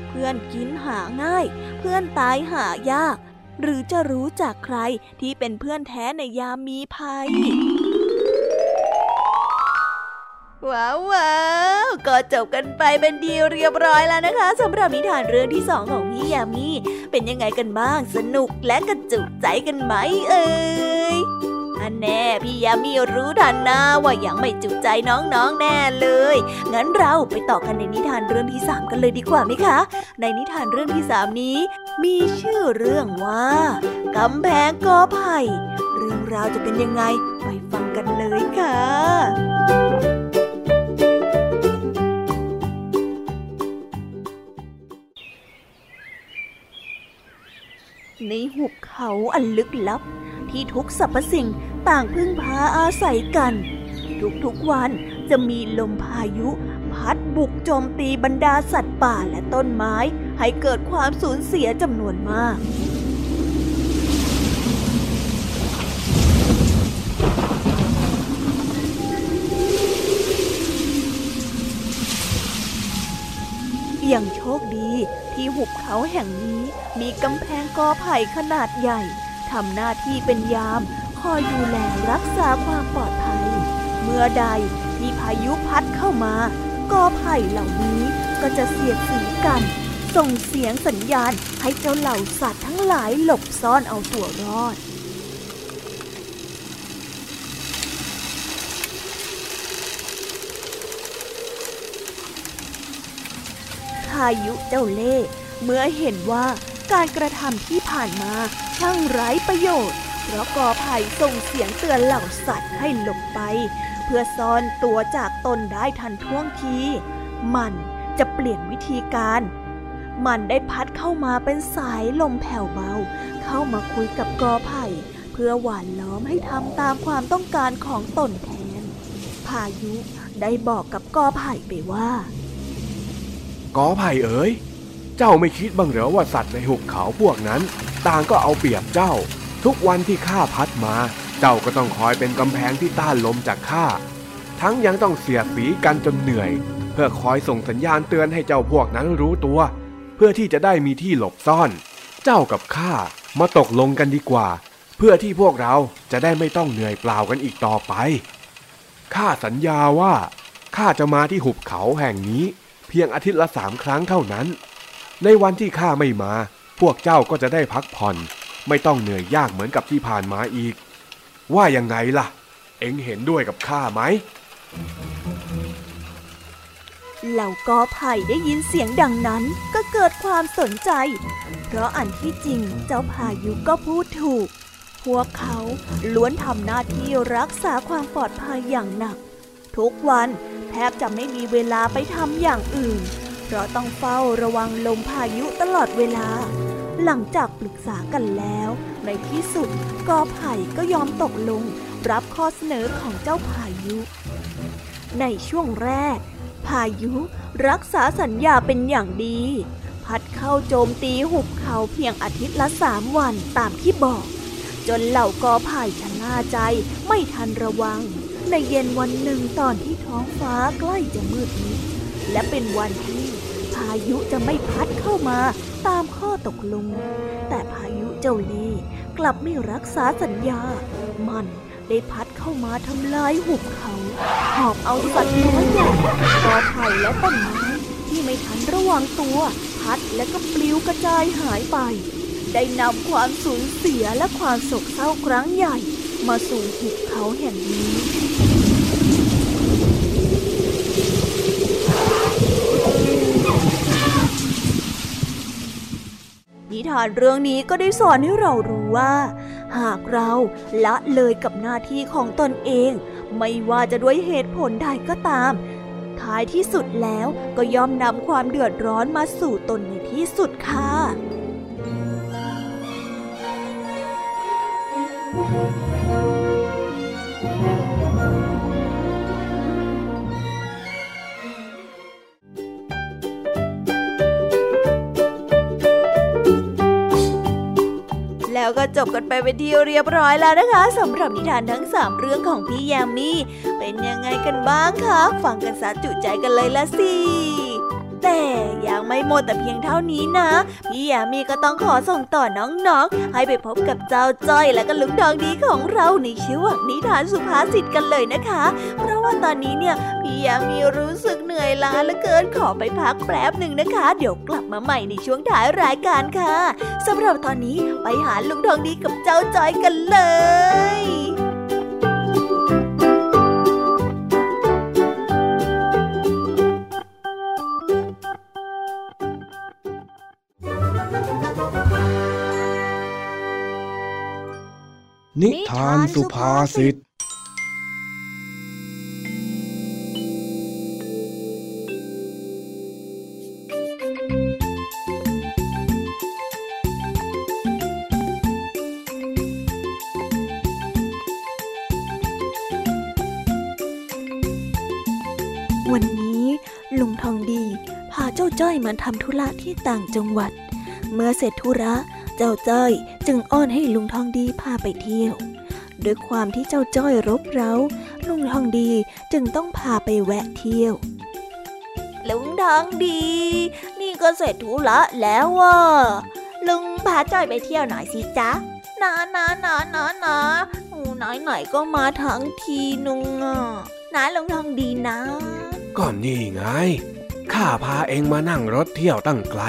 เพื่อนกินหาง่าย เพื่อนตายหายาก หรือจะรู้จากใครที่เป็นเพื่อนแท้ในยามมีภัย ว้าวว้าวก็จบกันไปเป็นดีเรียบร้อยแล้วนะคะสำหรับนิทานเรื่องที่สองของพี่ยามีเป็นยังไงกันบ้างสนุกและกระจุกใจกันไหมเอ่ยอันแน่พี่ยามีรู้ทันนะว่ายังไม่จุใจน้องๆแน่เลย งั้นเราไปต่อกันในนิทานเรื่องที่สามกันเลยดีกว่าไหมคะ ในนิทานเรื่องที่สามนี้ มีชื่อเรื่องว่ากำแพงกอไผ่เรื่องราวจะเป็นยังไง ไปฟังกันเลยค่ะ ในหุบเขาอันลึกลับ ที่ทุกสรรพสิ่งต่างพึ่งพาอาศัยกัน ทุกๆวันจะมีลมพายุ พัดบุกโจมตีบรรดาสัตว์ป่าและต้นไม้ ให้เกิดความสูญเสียจำนวนมากย่างโชค หุบเขาแห่งนี้มีกำแพงกอไผ่ขนาดใหญ่ทำหน้าที่เป็นยาม คอยดูแลรักษาความปลอดภัย เมื่อใดมีพายุพัดเข้ามากอไผ่เหล่านี้ก็จะเสียดสีกัน ส่งเสียงสัญญาณให้เจ้าเหล่าสัตว์ทั้งหลายหลบซ่อนเอาตัวรอดพายุเจ้าเล่ห์ เมื่อเห็นว่าการกระทำที่ผ่านมาช่างไร้ประโยชน์ เพราะกอไผ่ส่งเสียงเตือนเหล่าสัตว์ให้หลบไป เพื่อซ่อนตัวจากตนได้ทันท่วงที มันจะเปลี่ยนวิธีการ มันได้พัดเข้ามาเป็นสายลมแผ่วเบา เข้ามาคุยกับกอไผ่ เพื่อหวานล้อมให้ทำตามความต้องการของตนแทน พายุได้บอกกับกอไผ่ไปว่า กอไผ่เอ๋ย จ้าไม่คิดบ้างเหรอว่าสัตว์ในหุบเขาพวกนั้น ต่างก็เอาเปรียบเจ้า ทุกวันที่ข้าพัดมา เจ้าก็ต้องคอยเป็นกำแพงที่ต้านลมจากข้า ทั้งยังต้องเสียสีกันจนเหนื่อย เพื่อคอยส่งสัญญาณเตือนให้เจ้าพวกนั้นรู้ตัว เพื่อที่จะได้มีที่หลบซ่อน เจ้ากับข้ามาตกลงกันดีกว่า เพื่อที่พวกเราจะได้ไม่ต้องเหนื่อยเปล่ากันอีกต่อไปข้าสัญญาว่าข้าจะมาที่หุบเขาแห่งนี้ เพียงอาทิตย์ละสามครั้งเท่านั้น ในวันที่ข้าไม่มา พวกเจ้าก็จะได้พักผ่อน ไม่ต้องเหนื่อยยากเหมือนกับที่ผ่านมาอีก ว่ายังไงล่ะ เอ็งเห็นด้วยกับข้าไหมเหล่ากอไผ่ได้ยินเสียงดังนั้นก็เกิดความสนใจ เพราะอันที่จริงเจ้าพายุก็พูดถูก พวกเขาล้วนทำหน้าที่รักษาความปลอดภัยอย่างหนัก ทุกวันแทบจะไม่มีเวลาไปทำอย่างอื่น ราะต้องเฝ้าระวังลมพายุตลอดเวลา หลังจากปรึกษากันแล้ว ในที่สุดกอไผ่ก็ยอมตกลง รับข้อเสนอของเจ้าพายุ ในช่วงแรก พายุรักษาสัญญาเป็นอย่างดี พัดเข้าโจมตีหุบเขาเพียงอาทิตย์ละสามวันตามที่บอก จนเหล่ากอไผ่ชะล่าใจไม่ทันระวัง ในเย็นวันหนึ่งตอนที่ท้องฟ้าใกล้จะมืดมิดและเป็นวันที่ พายุจะไม่พัดเข้ามาตามข้อตกลง แต่พายุเจ้าเล่ห์กลับไม่รักษาสัญญา มันได้พัดเข้ามาทำลายหุบเขา หอบเอาสัตว์น้อยใหญ่กอไผ่และต้นไม้ที่ไม่ทันระวังตัว พัดและก็ปลิวกระจายหายไป ได้นำความสูญเสียและความโศกเศร้าครั้งใหญ่ มาสู่หุบเขาแห่งนี้ นิทานเรื่องนี้ก็ได้สอนให้เรารู้ว่า หากเราละเลยกับหน้าที่ของตนเอง ไม่ว่าจะด้วยเหตุผลใดก็ตาม ท้ายที่สุดแล้วก็ย่อมนำความเดือดร้อนมาสู่ตนในที่สุดค่ะแล้ ก็จบกันไปเป็นที่เรียบร้อยแล้วนะคะสำหรับนิทานทั้งสามเรื่องของพี่ยามีเป็นยังไงกันบ้างคะ ฟังกันสาจุใจกันเลยละสิ ยังไม่หมดแต่เพียงเท่านี้นะ พี่ยามีก็ต้องขอส่งต่อน้องๆ ให้ไปพบกับเจ้าจ้อยและก็ลุงทองดีของเราในช่วงนิทานสุภาษิตกันเลยนะคะ เพราะว่าตอนนี้เนี่ยพี่ยามีรู้สึกเหนื่อยล้าเหลือเกินขอไปพักแป๊บหนึ่งนะคะ เดี๋ยวกลับมาใหม่ในช่วงท้ายรายการค่ะสำหรับตอนนี้ไปหาลุงทองดีกับเจ้าจ้อยกันเลย นิทานสุภาษิต วันนี้ลุงทองดี พาเจ้าจ้อยมาทำธุระที่ต่างจังหวัด เมื่อเสร็จธุระเจ้าจ้อยจึงอ้อนให้ลุงทองดีพาไปเที่ยว ด้วยความที่เจ้าจ้อยรบเร้า ลุงทองดีจึงต้องพาไปแวะเที่ยวลุงทองดี นี่ก็เสร็จธุระแล้วว่ะลุงพาจอยไปเที่ยวหน่อยสิจ๊ะนะนะนะนะนะโอ้ไหนไหนๆก็มาทั้งทีนุงอะนะลุงทองดีนะ ก็นี่ไงข้าพาเองมานั่งรถเที่ยวตั้งไกล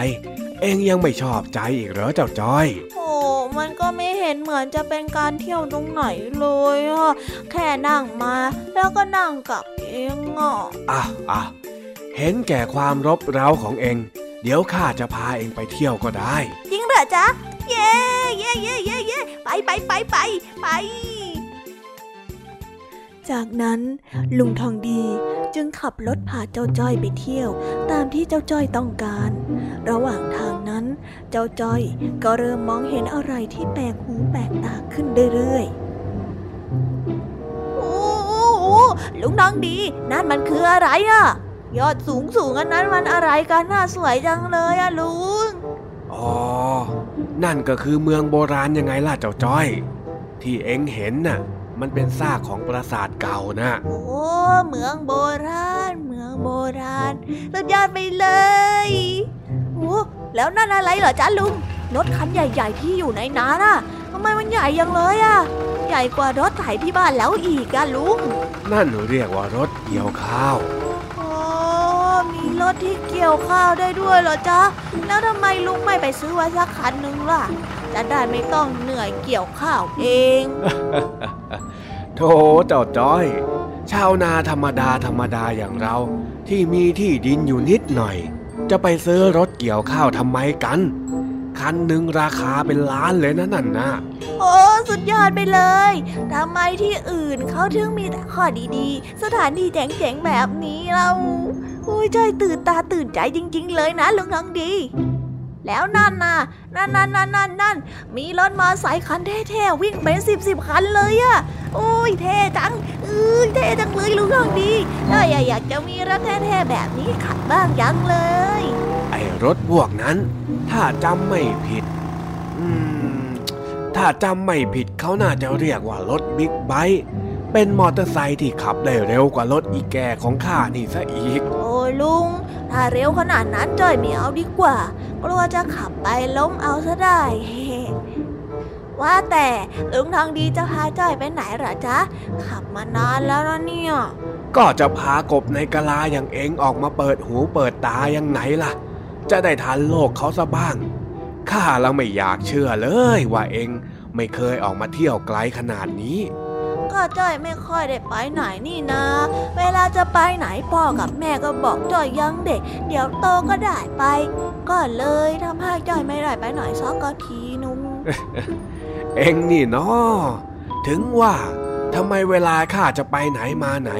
เองยังไม่ชอบใจอีกเหรอเจ้าจ้อยโอ้มันก็ไม่เห็นเหมือนจะเป็นการเที่ยวตรงไหนเลยอะแค่นั่งมา แล้วก็นั่งกลับเองอะอะอะเห็นแก่ความรบเร้าของเอง เดี๋ยวข้าจะพาเองไปเที่ยวก็ได้ จริงเหรอจ๊ะ เย้เย้เย้เย้เย้ไปไปไปไปไป จากนั้นลุงทองดีจึงขับรถพาเจ้าจ้อยไปเที่ยว ตามที่เจ้าจ้อยต้องการ ระหว่างทางนั้น เจ้าจ้อยก็เริ่มมองเห็นอะไรที่แปลกหูแปลกตาขึ้นเรื่อยๆ โอ้โอ้โอ้ลุงน้องดี นั่นมันคืออะไรอะยอดสูงสูงอันนั้นมันอะไรกันน่าสวยจังเลยอะลุง อ๋อ นั่นก็คือเมืองโบราณยังไงล่ะเจ้าจ้อย ที่เองเห็นน่ะ มันเป็นซากของปราสาทเก่านะ โอ้เมืองโบราณ เมืองโบราณสุดยอดไปเลยโอ้แล้วนั่นอะไรเหรอจ๊ะลุง รถคันใหญ่ ๆ ที่อยู่ในน้าน่ะทำไมมันใหญ่ยังเลยอะใหญ่กว่ารถไถที่บ้านแล้วอีกอะลุง นั่นเรียกว่ารถเกี่ยวข้าวโอ้มีรถที่เกี่ยวข้าวได้ด้วยเหรอจ๊ะ แล้วทำไมลุงไม่ไปซื้อไว้สักคันหนึ่งล่ะ จะได้ไม่ต้องเหนื่อยเกี่ยวข้าวเอง โธ่เจ้าจ้อย ชาวนาธรรมดาธรรมดาอย่างเรา ที่มีที่ดินอยู่นิดหน่อย จะไปซื้อรถเกี่ยวข้าวทำไมกัน คันหนึ่งราคาเป็นล้านเลยนะนั่นนะโอ้สุดยอดไปเลยทำไมที่อื่นเขาถึงมีแต่ข้อดีๆ สถานที่เจ๋งๆแบบนี้เราโอ้ยใจตื่นตาตื่นใจจริง ๆ เลยนะลุงทองดี แล้วนั่นน่ะ นั่นนั่นนั่นนั่นนั่นมีรถมอไซค์คันเท่ๆวิ่งเป็นสิบสิบคันเลยอะโอ้ยเท่จังเอ้ยเท่จังเลยลุงทองดีเอ้ยอยากจะมีรถเท่ๆแบบนี้ขับบ้างยังเลย ไอ้รถพวกนั้น ถ้าจำไม่ผิด อืม ถ้าจำไม่ผิดเขาน่าจะเรียกว่ารถบิ๊กไบค์เป็นมอเตอร์ไซค์ที่ขับได้เร็วกว่ารถอีแก่ของข้านี่ซะอีก โอ้ยลุง ถ้าเร็วขนาดนั้นจ้อยไม่เอาดีกว่า กลัวจะขับไปล้มเอาซะได้ ว่าแต่ลุงทองดีจะพาจ้อยไปไหนหรอจ๊ะ ขับมานานแล้วนะเนี่ย ก็จะพากบในกะลาอย่างเองออกมาเปิดหูเปิดตายังไงล่ะ จะได้ทันโลกเขาซะบ้าง ข้าละไม่อยากเชื่อเลยว่าเองไม่เคยออกมาเที่ยวไกลขนาดนี้ ก็จ้อยไม่ค่อยได้ไปไหนนี่นะ เวลาจะไปไหนพ่อกับแม่ก็บอกจ้อยยังเด็ก เดี๋ยวโตก็ได้ไป ก็เลยทำให้จ้อยไม่ได้ไปไหนสักทีนุ่งเอ็งนี่เนาะถึงว่าทำไมเวลาข้าจะไปไหนมาไหน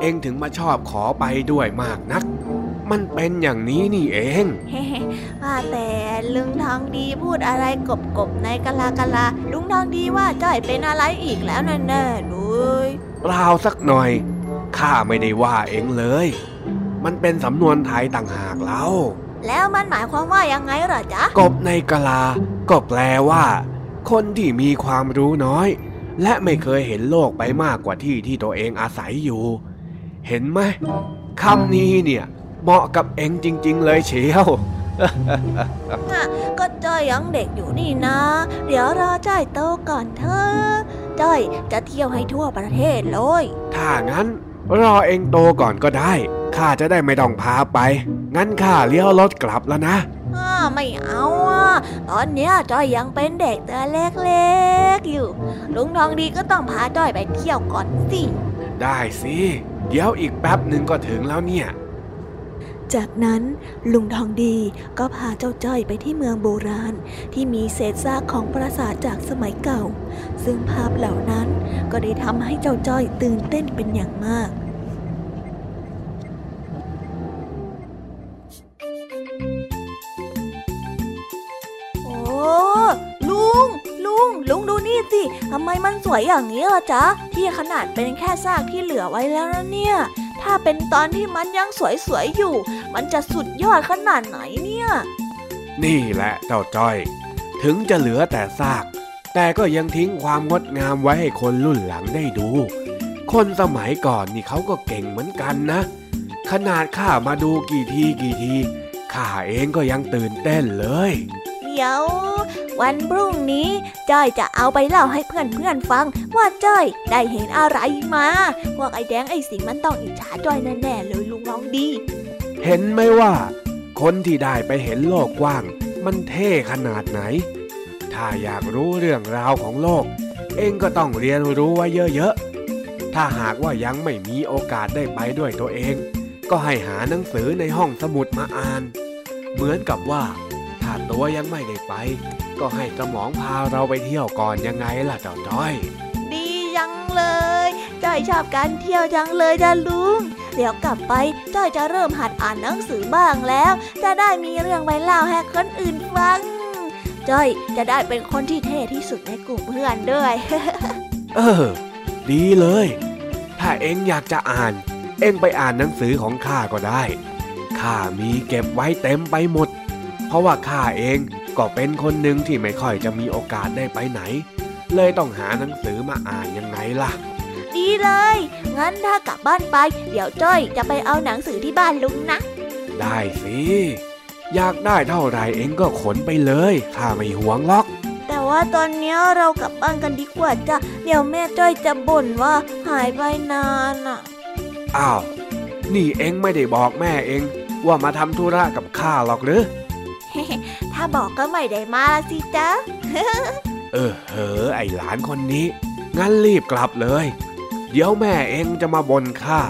เอ็งถึงมาชอบขอไปด้วยมากนัก มันเป็นอย่างนี้นี่เองว่าแต่ลุงทองดีพูดอะไรกบกบในกะลากะลา ลุงทองดีว่าจ้อยเป็นอะไรอีกแล้วแน่ๆเลยเปล่าสักหน่อยข้าไม่ได้ว่าเอ็งเลย มันเป็นสำนวนไทยต่างหากแล้วแล้วมันหมายความว่ายังไงหรอจ๊ะ กบในกะลา ก็แปลว่า คนที่มีความรู้น้อย และไม่เคยเห็นโลกไปมากกว่าที่ที่ตัวเองอาศัยอยู่ เห็นไหมคำนี้เนี่ย เหมาะกับเองจริง ๆ เลยเชียวก็จ้อยยังเด็กอยู่นี่นะ เดี๋ยวรอจ้อยโตก่อนเถอะจ้อยจะเที่ยวให้ทั่วประเทศเลย ถ้างั้น รอเองโตก่อนก็ได้ ข้าจะได้ไม่ต้องพาไป งั้นข้าเลี้ยวรถกลับแล้วนะอ้าไม่เอาอะตอนเนี้ยจ้อยยังเป็นเด็กตัวเล็กๆอยู่ ลุงทองดีก็ต้องพาจ้อยไปเที่ยวก่อนสิ ได้สิ เดี๋ยวอีกแป๊บหนึ่งก็ถึงแล้วเนี่ย จากนั้นลุงทองดีก็พาเจ้าจ้อยไปที่เมืองโบราณ ที่มีเศษซากของปราสาทจากสมัยเก่า ซึ่งภาพเหล่านั้นก็ได้ทำให้เจ้าจ้อยตื่นเต้นเป็นอย่างมากลุงดูนี่สิทำไมมันสวยอย่างนี้ล่ะจ๊ะที่ขนาดเป็นแค่ซากที่เหลือไว้แล้วนะเนี่ย ถ้าเป็นตอนที่มันยังสวยๆอยู่ มันจะสุดยอดขนาดไหนเนี่ย นี่แหละเจ้าจ้อย ถึงจะเหลือแต่ซาก แต่ก็ยังทิ้งความงดงามไว้ให้คนรุ่นหลังได้ดู คนสมัยก่อนนี่เขาก็เก่งเหมือนกันนะ ขนาดข้ามาดูกี่ทีกี่ทีข้าเองก็ยังตื่นเต้นเลย ดี๋ยว วันพรุ่งนี้จ้อยจะเอาไปเล่าให้เพื่อนเพื่อนฟัง ว่าจ้อยได้เห็นอะไรมาพวกไอ้แดงไอ้สิงมันต้องอิจฉาจ้อยแน่ๆเลยลุงลองดี เห็นไหมว่า คนที่ได้ไปเห็นโลกกว้าง มันเท่ขนาดไหน ถ้าอยากรู้เรื่องราวของโลก เองก็ต้องเรียนรู้ไว้เยอะๆ ถ้าหากว่ายังไม่มีโอกาสได้ไปด้วยตัวเอง ก็ให้หาหนังสือในห้องสมุดมาอ่าน เหมือนกับว่า ตัวยังไม่ได้ไป ก็ให้สมองพาเราไปเที่ยวก่อนยังไงล่ะเจ้าจ้อย ดียังเลยจ้อยชอบการเที่ยวจังเลยจ้าลุง เดี๋ยวกลับไปจ้อยจะเริ่มหัดอ่านหนังสือบ้างแล้ว จะได้มีเรื่องไว้เล่าให้คนอื่นฟัง จ้อยจะได้เป็นคนที่เท่ที่สุดในกลุ่มเพื่อนด้วย เออ ดีเลย ถ้าเอ็งอยากจะอ่าน เอ็งไปอ่านหนังสือของข้าก็ได้ข้ามีเก็บไว้เต็มไปหมดเพ ราะว่าข้าเองก็เป็นคนหนึ่งที่ไม่ค่อยจะมีโอกาสได้ไปไหน เลยต้องหาหนังสือมาอ่านยังไงล่ะ ดีเลย งั้นถ้ากลับบ้านไป เดี๋ยวจ้อยจะไปเอาหนังสือที่บ้านลุงนะ ได้สิ อยากได้เท่าไรเองก็ขนไปเลยข้าไม่หวงล็อก แต่ว่าตอนนี้เรากลับบ้านกันดีกว่าจ้ะ เดี๋ยวแม่จ้อยจะบ่นว่าหายไปนานอะ อ้าว นี่เองไม่ได้บอกแม่เอง ว่ามาทำธุระกับข้าหรอกหรือ ถ้าบอกก็ไม่ได้มาสิจ๊ะ เออเฮ้อไอหลานคนนี้ งั้นรีบกลับเลย เดี๋ยวแม่เองจะมาบ่นข้า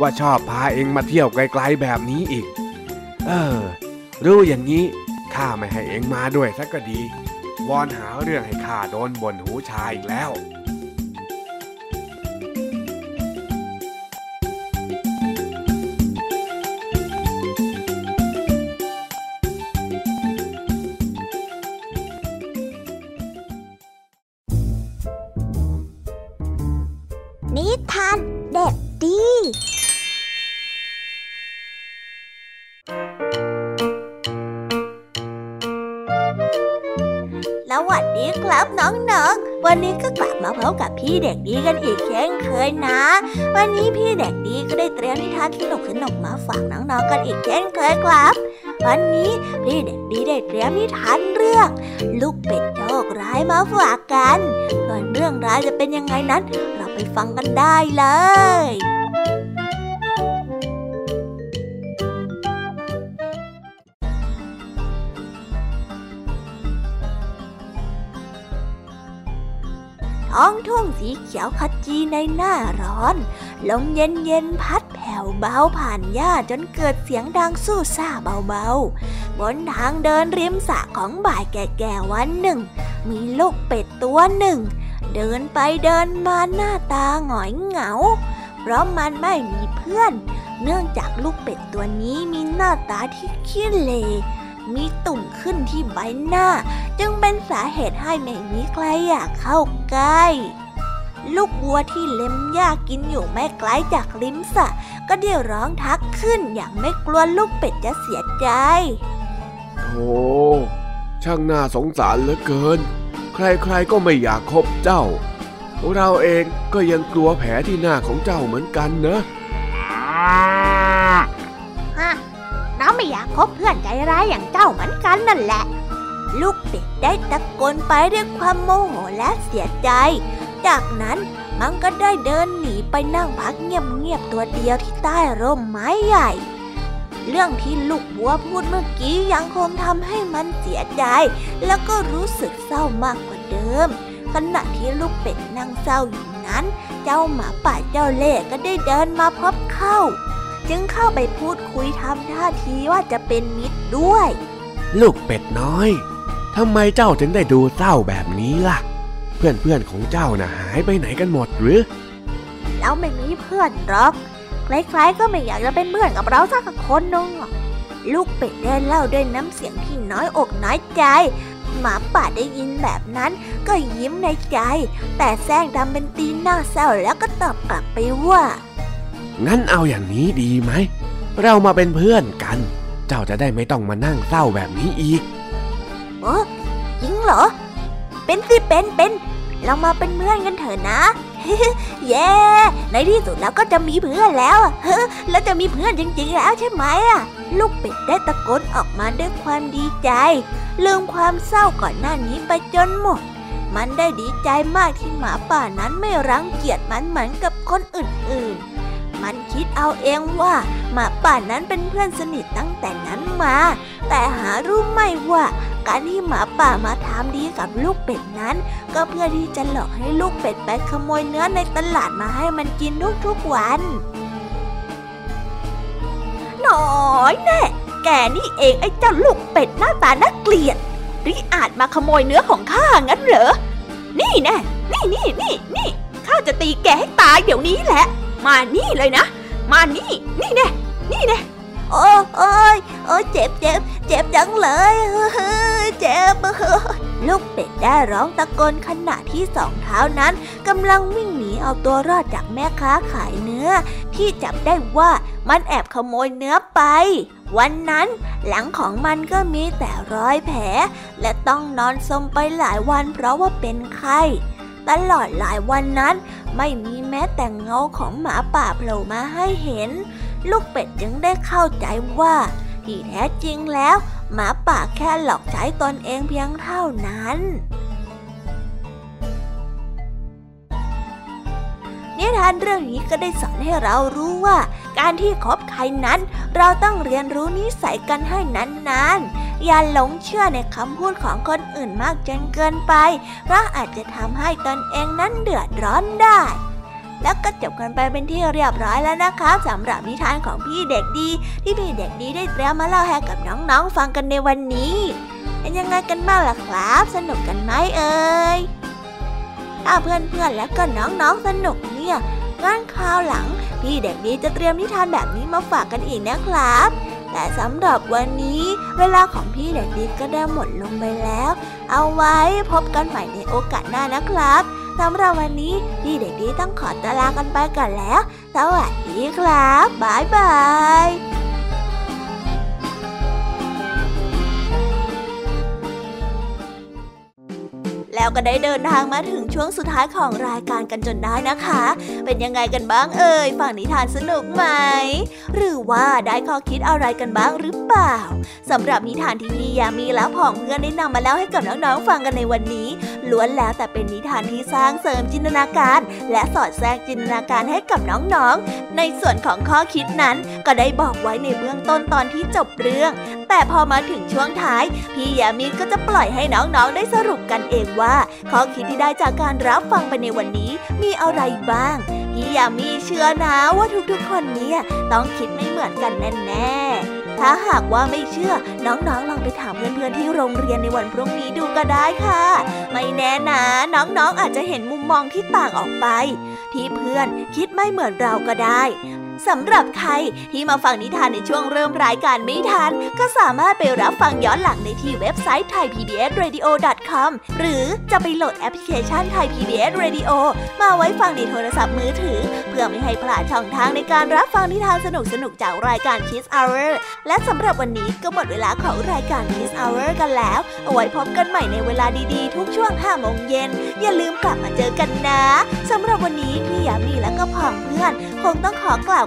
ว่าชอบพาเองมาเที่ยวไกลๆแบบนี้อีก เออ รู้อย่างนี้ข้าไม่ให้เองมาด้วยสักก็ดี วอนหาเรื่องให้ข้าโดนบ่นหูชายอีกแล้ว นิทานเด็กดีสวันนี้ก็กลับมาพบกับพี่เด็กดีกันอีกเช่นเคยนะ วันนี้พี่เด็กดีก็ได้เตรียมนิทานสนุกสนุกมาฝากน้องๆกันอีกเช่นเคยครับ วันนี้พี่เด็กดีได้เตรียมนิทานเรื่อง ลูกเป็ดโชคร้ายมาฝาก กันส่วนเรื่องร้ายจะเป็นยังไงนั้น เราไปฟังกันได้เลยท้องทุ่งสีเขียวขจีในหน้าร้อน ลมเย็นเย็นพัดแผ่วเบาผ่านหญ้าจนเกิดเสียงดังสู้ซ่าเบาๆบบนทางเดินริมสระของบ่ายแก่ๆวันหนึ่ง มีลูกเป็ด ตัวหนึ่ง เดินไปเดินมาหน้าตาหงอยเหงา เพราะมันไม่มีเพื่อน เนื่องจากลูกเป็ดตัวนี้มีหน้าตาที่ขี้เลมีตุ่มขึ้นที่ใบหน้า จึงเป็นสาเหตุให้ไม่มีใครอยากเข้าใกล้ลูกวัวที่เล็มหญ้ากินอยู่ไม่ไกลจากริมสะ ก็เดี่ยวร้องทักขึ้นอย่างไม่กลัวลูกเป็ดจะเสียใจโธ่ช่างน่าสงสารเหลือเกิน ใครๆก็ไม่อยากคบเจ้า เราเองก็ยังกลัวแผลที่หน้าของเจ้าเหมือนกันนะฮะน้องไม่อยากคบเพื่อนใจร้ายอย่างเจ้าเหมือนกันนั่นแหละ ลูกเป็ดได้ตะโกนไปด้วยความโมโหและเสียใจ จากนั้นมันก็ได้เดินหนีไปนั่งพักเงียบๆตัวเดียวที่ใต้ร่มไม้ใหญ่ เรื่องที่ลูกบัวพูดเมื่อกี้ยังคงทำให้มันเสียใจ แล้วก็รู้สึกเศร้ามากกว่าเดิม ขณะที่ลูกเป็ดนั่งเศร้าอยู่นั้น เจ้าหมาป่าเจ้าเล่ห์ก็ได้เดินมาพบเข้า จึงเข้าไปพูดคุยทำท่าทีว่าจะเป็นมิตรด้วย ลูกเป็ดน้อยทำไมเจ้าถึงได้ดูเศร้าแบบนี้ล่ะ เพื่อนๆของเจ้าน่ะหายไปไหนกันหมดหรือเราไม่มีเพื่อนหรอก ใครๆก็ไม่อยากจะเป็นเพื่อนกับเราสักคนนึงหรอกลูกเป็ดได้เล่าด้วยน้ำเสียงที่น้อยอกน้อยใจหมาป่าได้ยินแบบนั้นก็ยิ้มในใจ แต่แซงทำเป็นตีหน้าเศร้าแล้วก็ตอบกลับไปว่า งั้นเอาอย่างนี้ดีไหม เรามาเป็นเพื่อนกัน เจ้าจะได้ไม่ต้องมานั่งเศร้าแบบนี้อีกเออจริงเหรอ เป็นสิเป็นเป็น เรามาเป็นเพื่อนกันเถอะนะเย้ในที่สุดแล้วก็จะมีเพื่อนแล้วเฮ้แล้วจะมีเพื่อนจริงๆแล้วใช่ไหมอะลูกเป็ดได้ตะโกนออกมาด้วยความดีใจ ลืมความเศร้าก่อนหน้านี้ไปจนหมด มันได้ดีใจมากที่หมาป่านั้นไม่รังเกียจมันเหมือนกับคนอื่นๆ มันคิดเอาเองว่าหมาป่านั้นเป็นเพื่อนสนิทตั้งแต่นั้นมา แต่หารู้ไม่ว่า การที่หมาป่ามาทำดีกับลูกเป็ดนั้น ก็เพื่อที่จะหลอกให้ลูกเป็ดไปขโมยเนื้อในตลาดมาให้มันกินทุกๆวันน่อยแน่ แกนี่เองไอ้เจ้าลูกเป็ดหน้าตาน่าเกลียดริอาจมาขโมยเนื้อของข้างั้นเหรอ นี่แน่ นี่นี่นี่นี่ข้าจะตีแกให้ตายเดี๋ยวนี้แหละ มานี่เลยนะ มานี่ นี่แน่ นี่แน่ โอ้โอ้ยโอ้ยเจ็บเจ็บเจ็บจังเลยเฮ้ยเจ็บลูกเป็ดได้ร้องตะโกนขณะที่สองเท้านั้นกำลังวิ่งหนีเอาตัวรอดจากแม่ค้าขายเนื้อ ที่จับได้ว่ามันแอบขโมยเนื้อไป วันนั้นหลังของมันก็มีแต่รอยแผล และต้องนอนสมไปหลายวันเพราะว่าเป็นไข้ตลอดหลายวันนั้น ไม่มีแม้แต่เงาของหมาป่าโผล่มาให้เห็น ลูกเป็ดจึงได้เข้าใจว่า ที่แท้จริงแล้ว หมาป่าแค่หลอกใช้ตนเองเพียงเท่านั้น นิทานเรื่องนี้ก็ได้สอนให้เรารู้ว่า การที่คบใครนั้น เราต้องเรียนรู้นิสัยกันให้นานๆ อย่าหลงเชื่อในคำพูดของคนอื่นมากจนเกินไป เพราะอาจจะทำให้ตนเองนั้นเดือดร้อนได้ แล้วก็จบกันไปเป็นที่เรียบร้อยแล้วนะครับสำหรับนิทานของพี่เด็กดี ที่พี่เด็กดีได้เตรียมมาเล่าให้กับน้องๆฟังกันในวันนี้เป็นยังไงกันบ้างล่ะครับ สนุกกันไหมเอ่ยถ้าเพื่อนๆและก็น้องๆสนุกเนี่ยงั้นคราวหลัง พี่เด็กดีจะเตรียมนิทานแบบนี้มาฝากกันอีกนะครับแต่สำหรับวันนี้ เวลาของพี่เด็กดีก็ได้หมดลงไปแล้ว เอาไว้พบกันใหม่ในโอกาสหน้านะครับ สำหรับวันนี้พี่เด็กดีต้องขอตลากันไปก่อนแล้ว สวัสดีครับ บ๊ายบาย แล้วก็ได้เดินทางมาถึงช่วงสุดท้ายของรายการกันจนได้นะคะ เป็นยังไงกันบ้างเอ่ยฝั่งนิทานสนุกไหม หรือว่าได้ข้อคิดอะไรกันบ้างหรือเปล่าสำหรับนิทานที่พี่ยามีและพ่องเพื่อนได้นำมาเล่าให้กับน้องๆฟังกันในวันนี้ ล้วนแล้วแต่เป็นนิทานที่สร้างเสริมจินตนาการ และสอดแทรกจินตนาการให้กับน้องๆ ในส่วนของข้อคิดนั้นก็ได้บอกไว้ในเบื้องต้นตอนที่จบเรื่อง แต่พอมาถึงช่วงท้าย พี่ยามีก็จะปล่อยให้น้องๆได้สรุปกันเองว่าข้อคิดที่ได้จากการรับฟังไปในวันนี้มีอะไรบ้าง พี่ยามีเชื่อนะว่าทุกๆคนเนี่ยต้องคิดไม่เหมือนกันแน่ๆ ถ้าหากว่าไม่เชื่อ น้องๆลองไปถามเพื่อนๆที่โรงเรียนในวันพรุ่งนี้ดูก็ได้ค่ะ ไม่แน่นะน้องๆอาจจะเห็นมุมมองที่ต่างออกไป ที่เพื่อนคิดไม่เหมือนเราก็ได้ สำหรับใครที่มาฟังนิทานในช่วงเริ่มรายการไม่ทัน ก็สามารถไปรับฟังย้อนหลังได้ที่เว็บไซต์ thaipbsradio.com หรือจะไปโหลดแอปพลิเคชัน Thai PBS Radio มาไว้ฟังในโทรศัพท์มือถือ เพื่อไม่ให้พลาดช่องทางในการรับฟังนิทานสนุกๆจากรายการ Kids Hour และสำหรับวันนี้ก็หมดเวลาของรายการ Kids Hour กันแล้ว เอาไว้พบกันใหม่ในเวลาดีๆ ทุกช่วง5โมงเย็น อย่าลืมกลับมาเจอกันนะสำหรับวันนี้พี่ยามีและก็พ่องเพื่อน คงต้องขอกล่าว